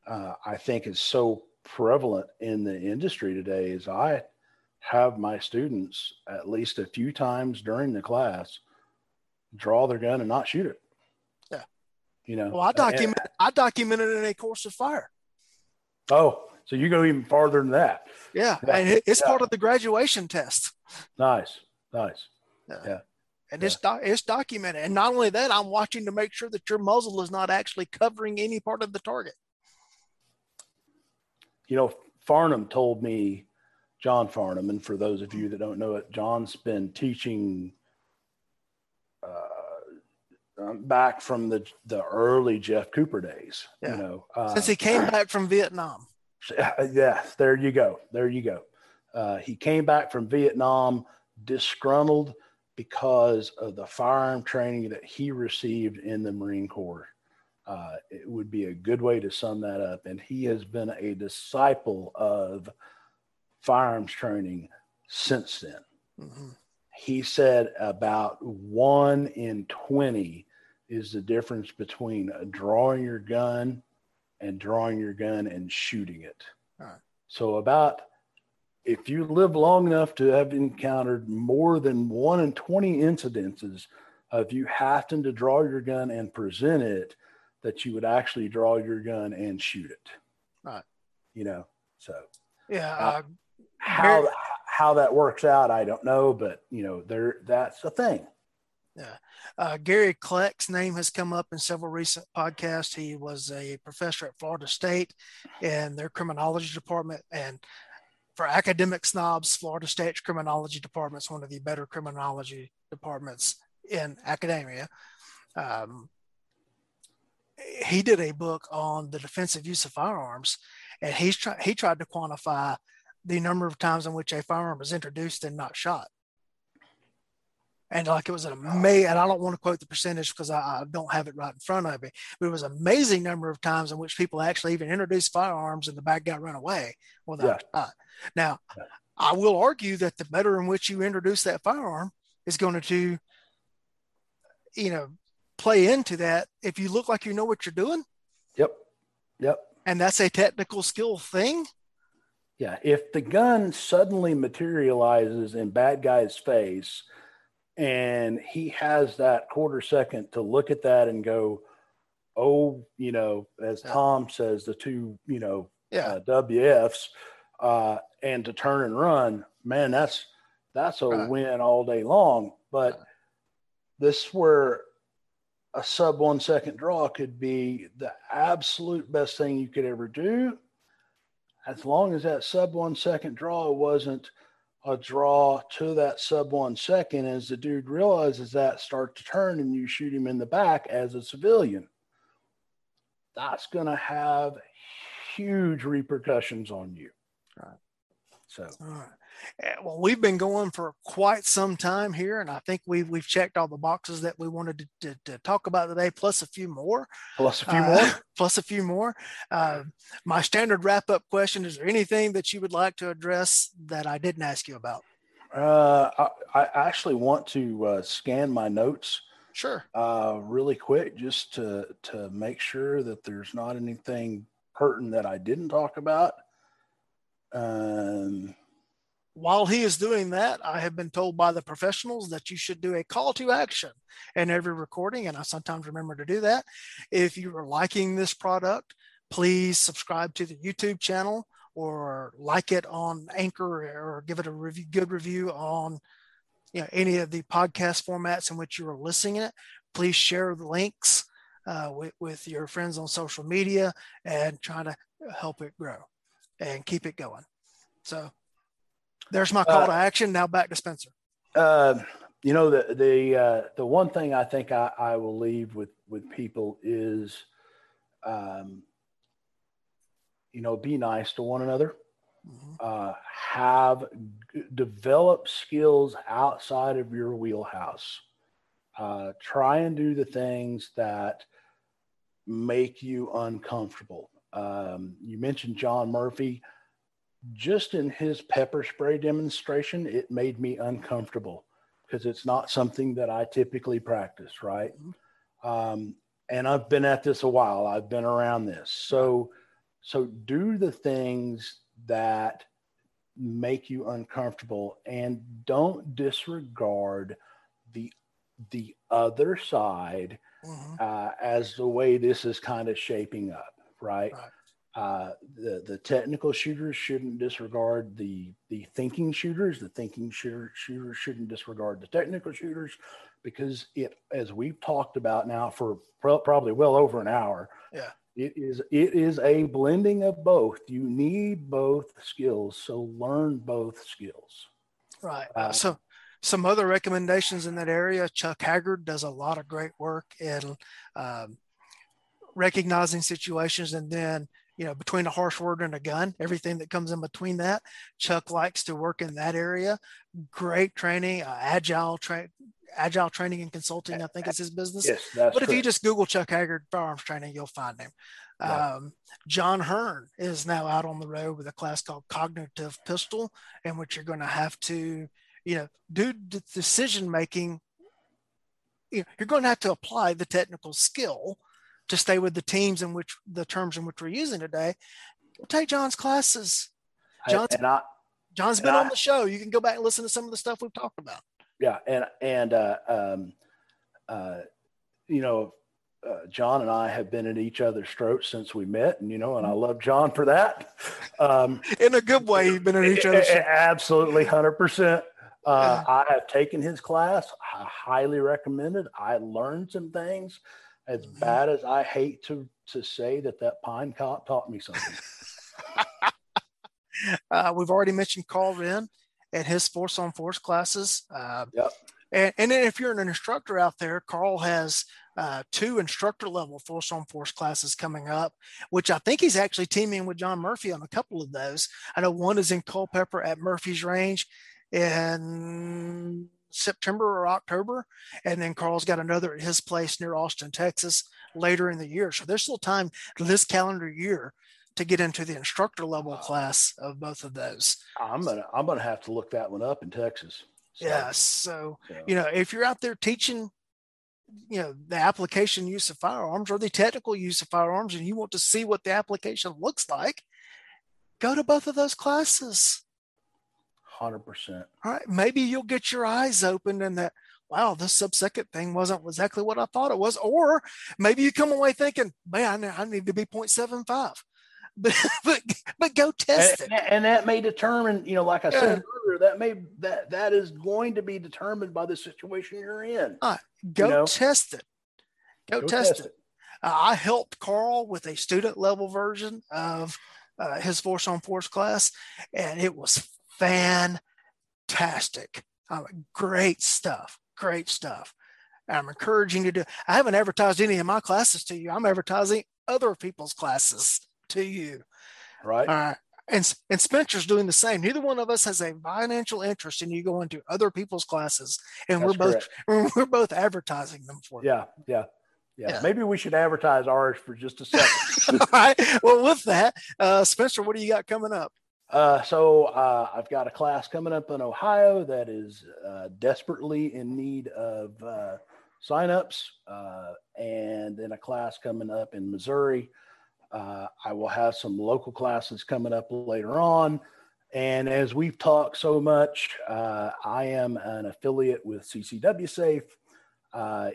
uh, I think is so prevalent in the industry today is I have my students at least a few times during the class – draw their gun and not shoot it. Yeah. You know, well, I document, and, I documented in a course of fire. Oh, so you go even farther than that. Yeah. yeah. And it's yeah. part of the graduation test. Nice. Nice. Yeah. yeah. And it's, do- it's documented. And not only that, I'm watching to make sure that your muzzle is not actually covering any part of the target. You know, Farnham told me, John Farnham, and for those of you that don't know it, John's been teaching um, back from the the early Jeff Cooper days. Yeah. You know, uh, since he came back from Vietnam. Yeah, there you go. There you go. Uh, he came back from Vietnam disgruntled because of the firearm training that he received in the Marine Corps. Uh, it would be a good way to sum that up. And he has been a disciple of firearms training since then. Mm-hmm he said about one in 20 is the difference between drawing your gun and drawing your gun and shooting it. Right. So, about if you live long enough to have encountered more than one in 20 incidences of you having to draw your gun and present it, that you would actually draw your gun and shoot it. Right. You know, so. Yeah. Uh, how, how that works out, I don't know, but you know, there that's a thing. Yeah. Uh, Gary Kleck's name has come up in several recent podcasts. He was a professor at Florida State in their criminology department. And for academic snobs, Florida State's criminology department is one of the better criminology departments in academia. Um, he did a book on the defensive use of firearms, and he's try, he tried to quantify the number of times in which a firearm was introduced and not shot. And like it was an oh, amazing, and I don't want to quote the percentage because I, I, don't have it right in front of me, but it was an amazing number of times in which people actually even introduced firearms and the bad guy run away without yeah. Now, yeah. I will argue that the better in which you introduce that firearm is going to, you know, play into that. If you look like you know what you're doing. Yep. Yep. And that's a technical skill thing. Yeah. If the gun suddenly materializes in bad guy's face and he has that quarter second to look at that and go, oh, you know, as Tom says, the two, you know, yeah. uh, WFs, uh, and to turn and run, man, that's that's a right. win all day long. But right. this where a sub one second draw could be the absolute best thing you could ever do. As long as that sub one second draw wasn't a draw to that sub one second, as the dude realizes that, start to turn and you shoot him in the back as a civilian. That's going to have huge repercussions on you. Right. So, all right. Eh, well, we've been going for quite some time here, and I think we've we've checked all the boxes that we wanted to, to, to talk about today, plus a few more. Plus a few uh, more. plus a few more. Uh, my standard wrap up question: Is there anything that you would like to address that I didn't ask you about? Uh, I, I, actually want to uh, scan my notes. Sure. Uh, really quick, just to to make sure that there's not anything pertinent that I didn't talk about. Um, while he is doing that, I have been told by the professionals that you should do a call to action in every recording. And I sometimes remember to do that. If you are liking this product, please subscribe to the YouTube channel or like it on Anchor or give it a review, good review on you know, any of the podcast formats in which you are listening it. Please share the links uh, with, with your friends on social media and try to help it grow and keep it going. So there's my call uh, to action. Now back to Spencer. Uh, you know the the uh, the one thing I think I, I will leave with with people is, um, you know, be nice to one another. Mm-hmm. Uh, have develop skills outside of your wheelhouse. Uh, try and do the things that make you uncomfortable. Um, you mentioned John Murphy just in his pepper spray demonstration, it made me uncomfortable because it's not something that I typically practice, right? Mm-hmm. Um, and I've been at this a while. I've been around this. So, so do the things that make you uncomfortable and don't disregard the the other side mm-hmm. uh, as the way this is kind of shaping up, right? right. Uh, the the technical shooters shouldn't disregard the the thinking shooters. The thinking shooter, shooters shouldn't disregard the technical shooters, because it, as we've talked about now for pro- probably well over an hour, yeah, it is it is a blending of both. You need both skills, so learn both skills. Right. Uh, so some other recommendations in that area. Chuck Haggard does a lot of great work in um, recognizing situations and then you know, between a harsh word and a gun, everything that comes in between that. Chuck likes to work in that area. Great training, uh, agile train, agile training and consulting. I think is his business. Yes, but if you just Google Chuck Haggard firearms training, you'll find him. Um, John Hearne is now out on the road with a class called Cognitive Pistol, in which you're going to have to, you know, do decision making. You know, you're going to have to apply the technical skill to stay with the teams in which the terms in which we're using today, take John's classes. John's, I, John's been on the show. You can go back and listen to some of the stuff we've talked about. Yeah, and and uh, um, uh, you know, uh, John and I have been at each other's throats since we met, and you know, and I love John for that. Um, In a good way, you've been at each other's. Absolutely, hundred percent. Uh, I have taken his class. I highly recommend it. I learned some things. As mm-hmm. bad as I hate to to say that that pine cop taught me something. uh, we've already mentioned Karl Rehn and his force on force classes. Uh, yep. And, and then if you're an instructor out there, Karl has uh, two instructor level force on force classes coming up, which I think he's actually teaming with John Murphy on a couple of those. I know one is in Culpeper at Murphy's Range in September or October, and then Karl's got another at his place near Austin, Texas later in the year. So there's still time this calendar year to get into the instructor level class of both of those. I'm gonna I'm gonna have to look that one up in Texas. So, yes. So, so, you know, if you're out there teaching, you know, the application use of firearms or the technical use of firearms, and you want to see what the application looks like, go to both of those classes. Hundred percent. All right. Maybe you'll get your eyes opened and that, wow, this sub second thing wasn't exactly what I thought it was. Or maybe you come away thinking, man, I need to be 0.75 but but but go test and, it. And that may determine, you know, like I yeah. said earlier, that may that that is going to be determined by the situation you're in. Right. Go you know? test it. Go, go test, test, it. it. Uh, I helped Karl with a student level version of uh, his force on force class, and it was fantastic. Uh, great stuff. Great stuff. I'm encouraging you to. I haven't advertised any of my classes to you. I'm advertising other people's classes to you. Right. All right. And, and Spencer's doing the same. Neither one of us has a financial interest in you going to other people's classes, and That's we're both correct. we're both advertising them for. Yeah, yeah, yeah, yeah. Maybe we should advertise ours for just a second. All right. Well, with that, uh, Spencer, what do you got coming up? Uh, so uh, I've got a class coming up in Ohio that is uh, desperately in need of uh, signups, uh, and then a class coming up in Missouri uh, I will have some local classes coming up later on. And as we've talked so much, uh, I am an affiliate with CCW Safe.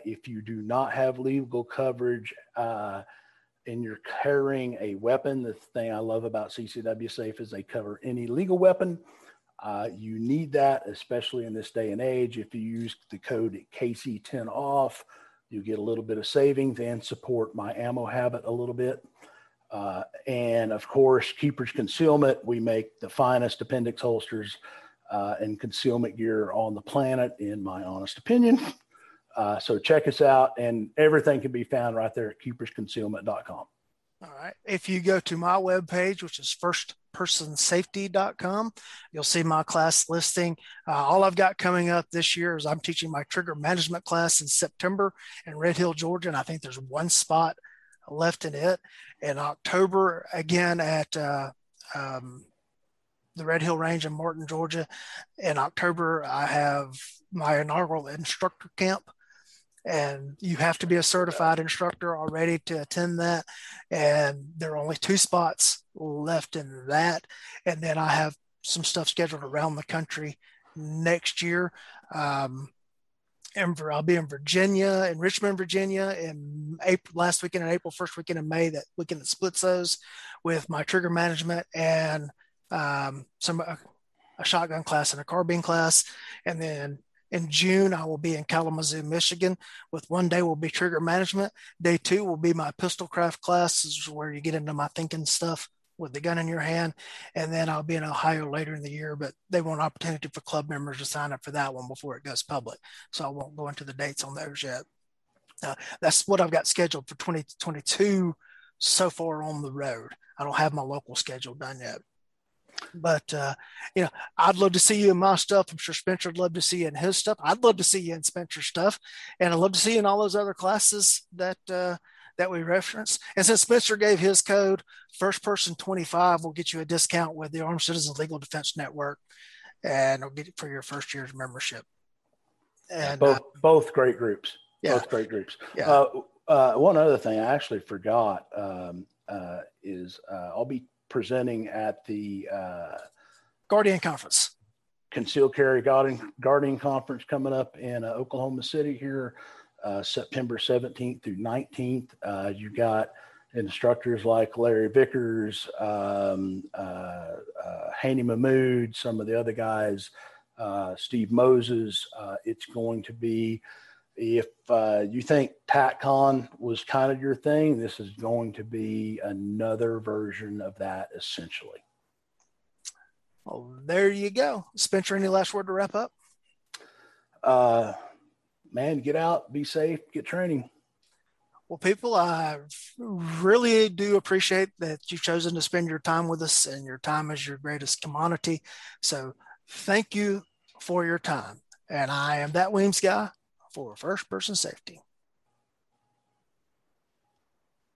If you do not have legal coverage and you're carrying a weapon, the thing I love about CCW Safe is they cover any legal weapon. Uh, you need that, especially in this day and age. If you use the code KC10 off, you get a little bit of savings and support my ammo habit a little bit. Uh, and of course, Keepers Concealment, we make the finest appendix holsters uh, and concealment gear on the planet, in my honest opinion. Uh, so check us out, and everything can be found right there at keepersconcealment.com. All right. If you go to my webpage, which is firstpersonsafety.com, you'll see my class listing. Uh, all I've got coming up this year is I'm teaching my trigger management class in September in Red Hill, Georgia. And I think there's one spot left in it. In October, again at uh, um, the Red Hill Range in Martin, Georgia. In October, I have my inaugural instructor camp. And you have to be a certified instructor already to attend that. And there are only two spots left in that. And then I have some stuff scheduled around the country next year. Um, and I'll be in Virginia, in Richmond, Virginia, in April, last weekend in April, first weekend in May, that weekend that splits those with my trigger management and um, some a, a shotgun class and a carbine class. And then in June, I will be in Kalamazoo, Michigan, with one day will be trigger management. Day two will be my pistol craft class, is where you get into my thinking stuff with the gun in your hand. And then I'll be in Ohio later in the year, but they want opportunity for club members to sign up for that one before it goes public. So I won't go into the dates on those yet. Uh, that's what I've got scheduled for 2022 so far on the road. I don't have my local schedule done yet. But uh, you know, I'd love to see you in my stuff. I'm sure Spencer'd love to see you in his stuff. I'd love to see you in Spencer's stuff, and I'd love to see you in all those other classes that uh, that we reference. And since Spencer gave his code, first person 25 will get you a discount with the Armed Citizens Legal Defense Network and it'll get it for your first year's membership. And both, uh, both great groups. Yeah. Both great groups. Yeah. Uh, uh, one other thing I actually forgot um, uh, is uh, I'll be presenting at the uh, Guardian Conference. Concealed Carry Guardian, Guardian Conference coming up in Oklahoma City here uh, September 17th through 19th. Uh, you got instructors like Larry Vickers, um, uh, uh Haney Mahmood, some of the other guys, uh, Steve Moses. Uh, it's going to be, if you think TACCON was kind of your thing, this is going to be another version of that essentially. Well, there you go. Spencer, any last word to wrap up? Uh, man, get out, be safe, get training. Well, people, I really do appreciate that you've chosen to spend your time with us, and your time is your greatest commodity. So, thank you for your time. And I am that Weems guy for First Person Safety.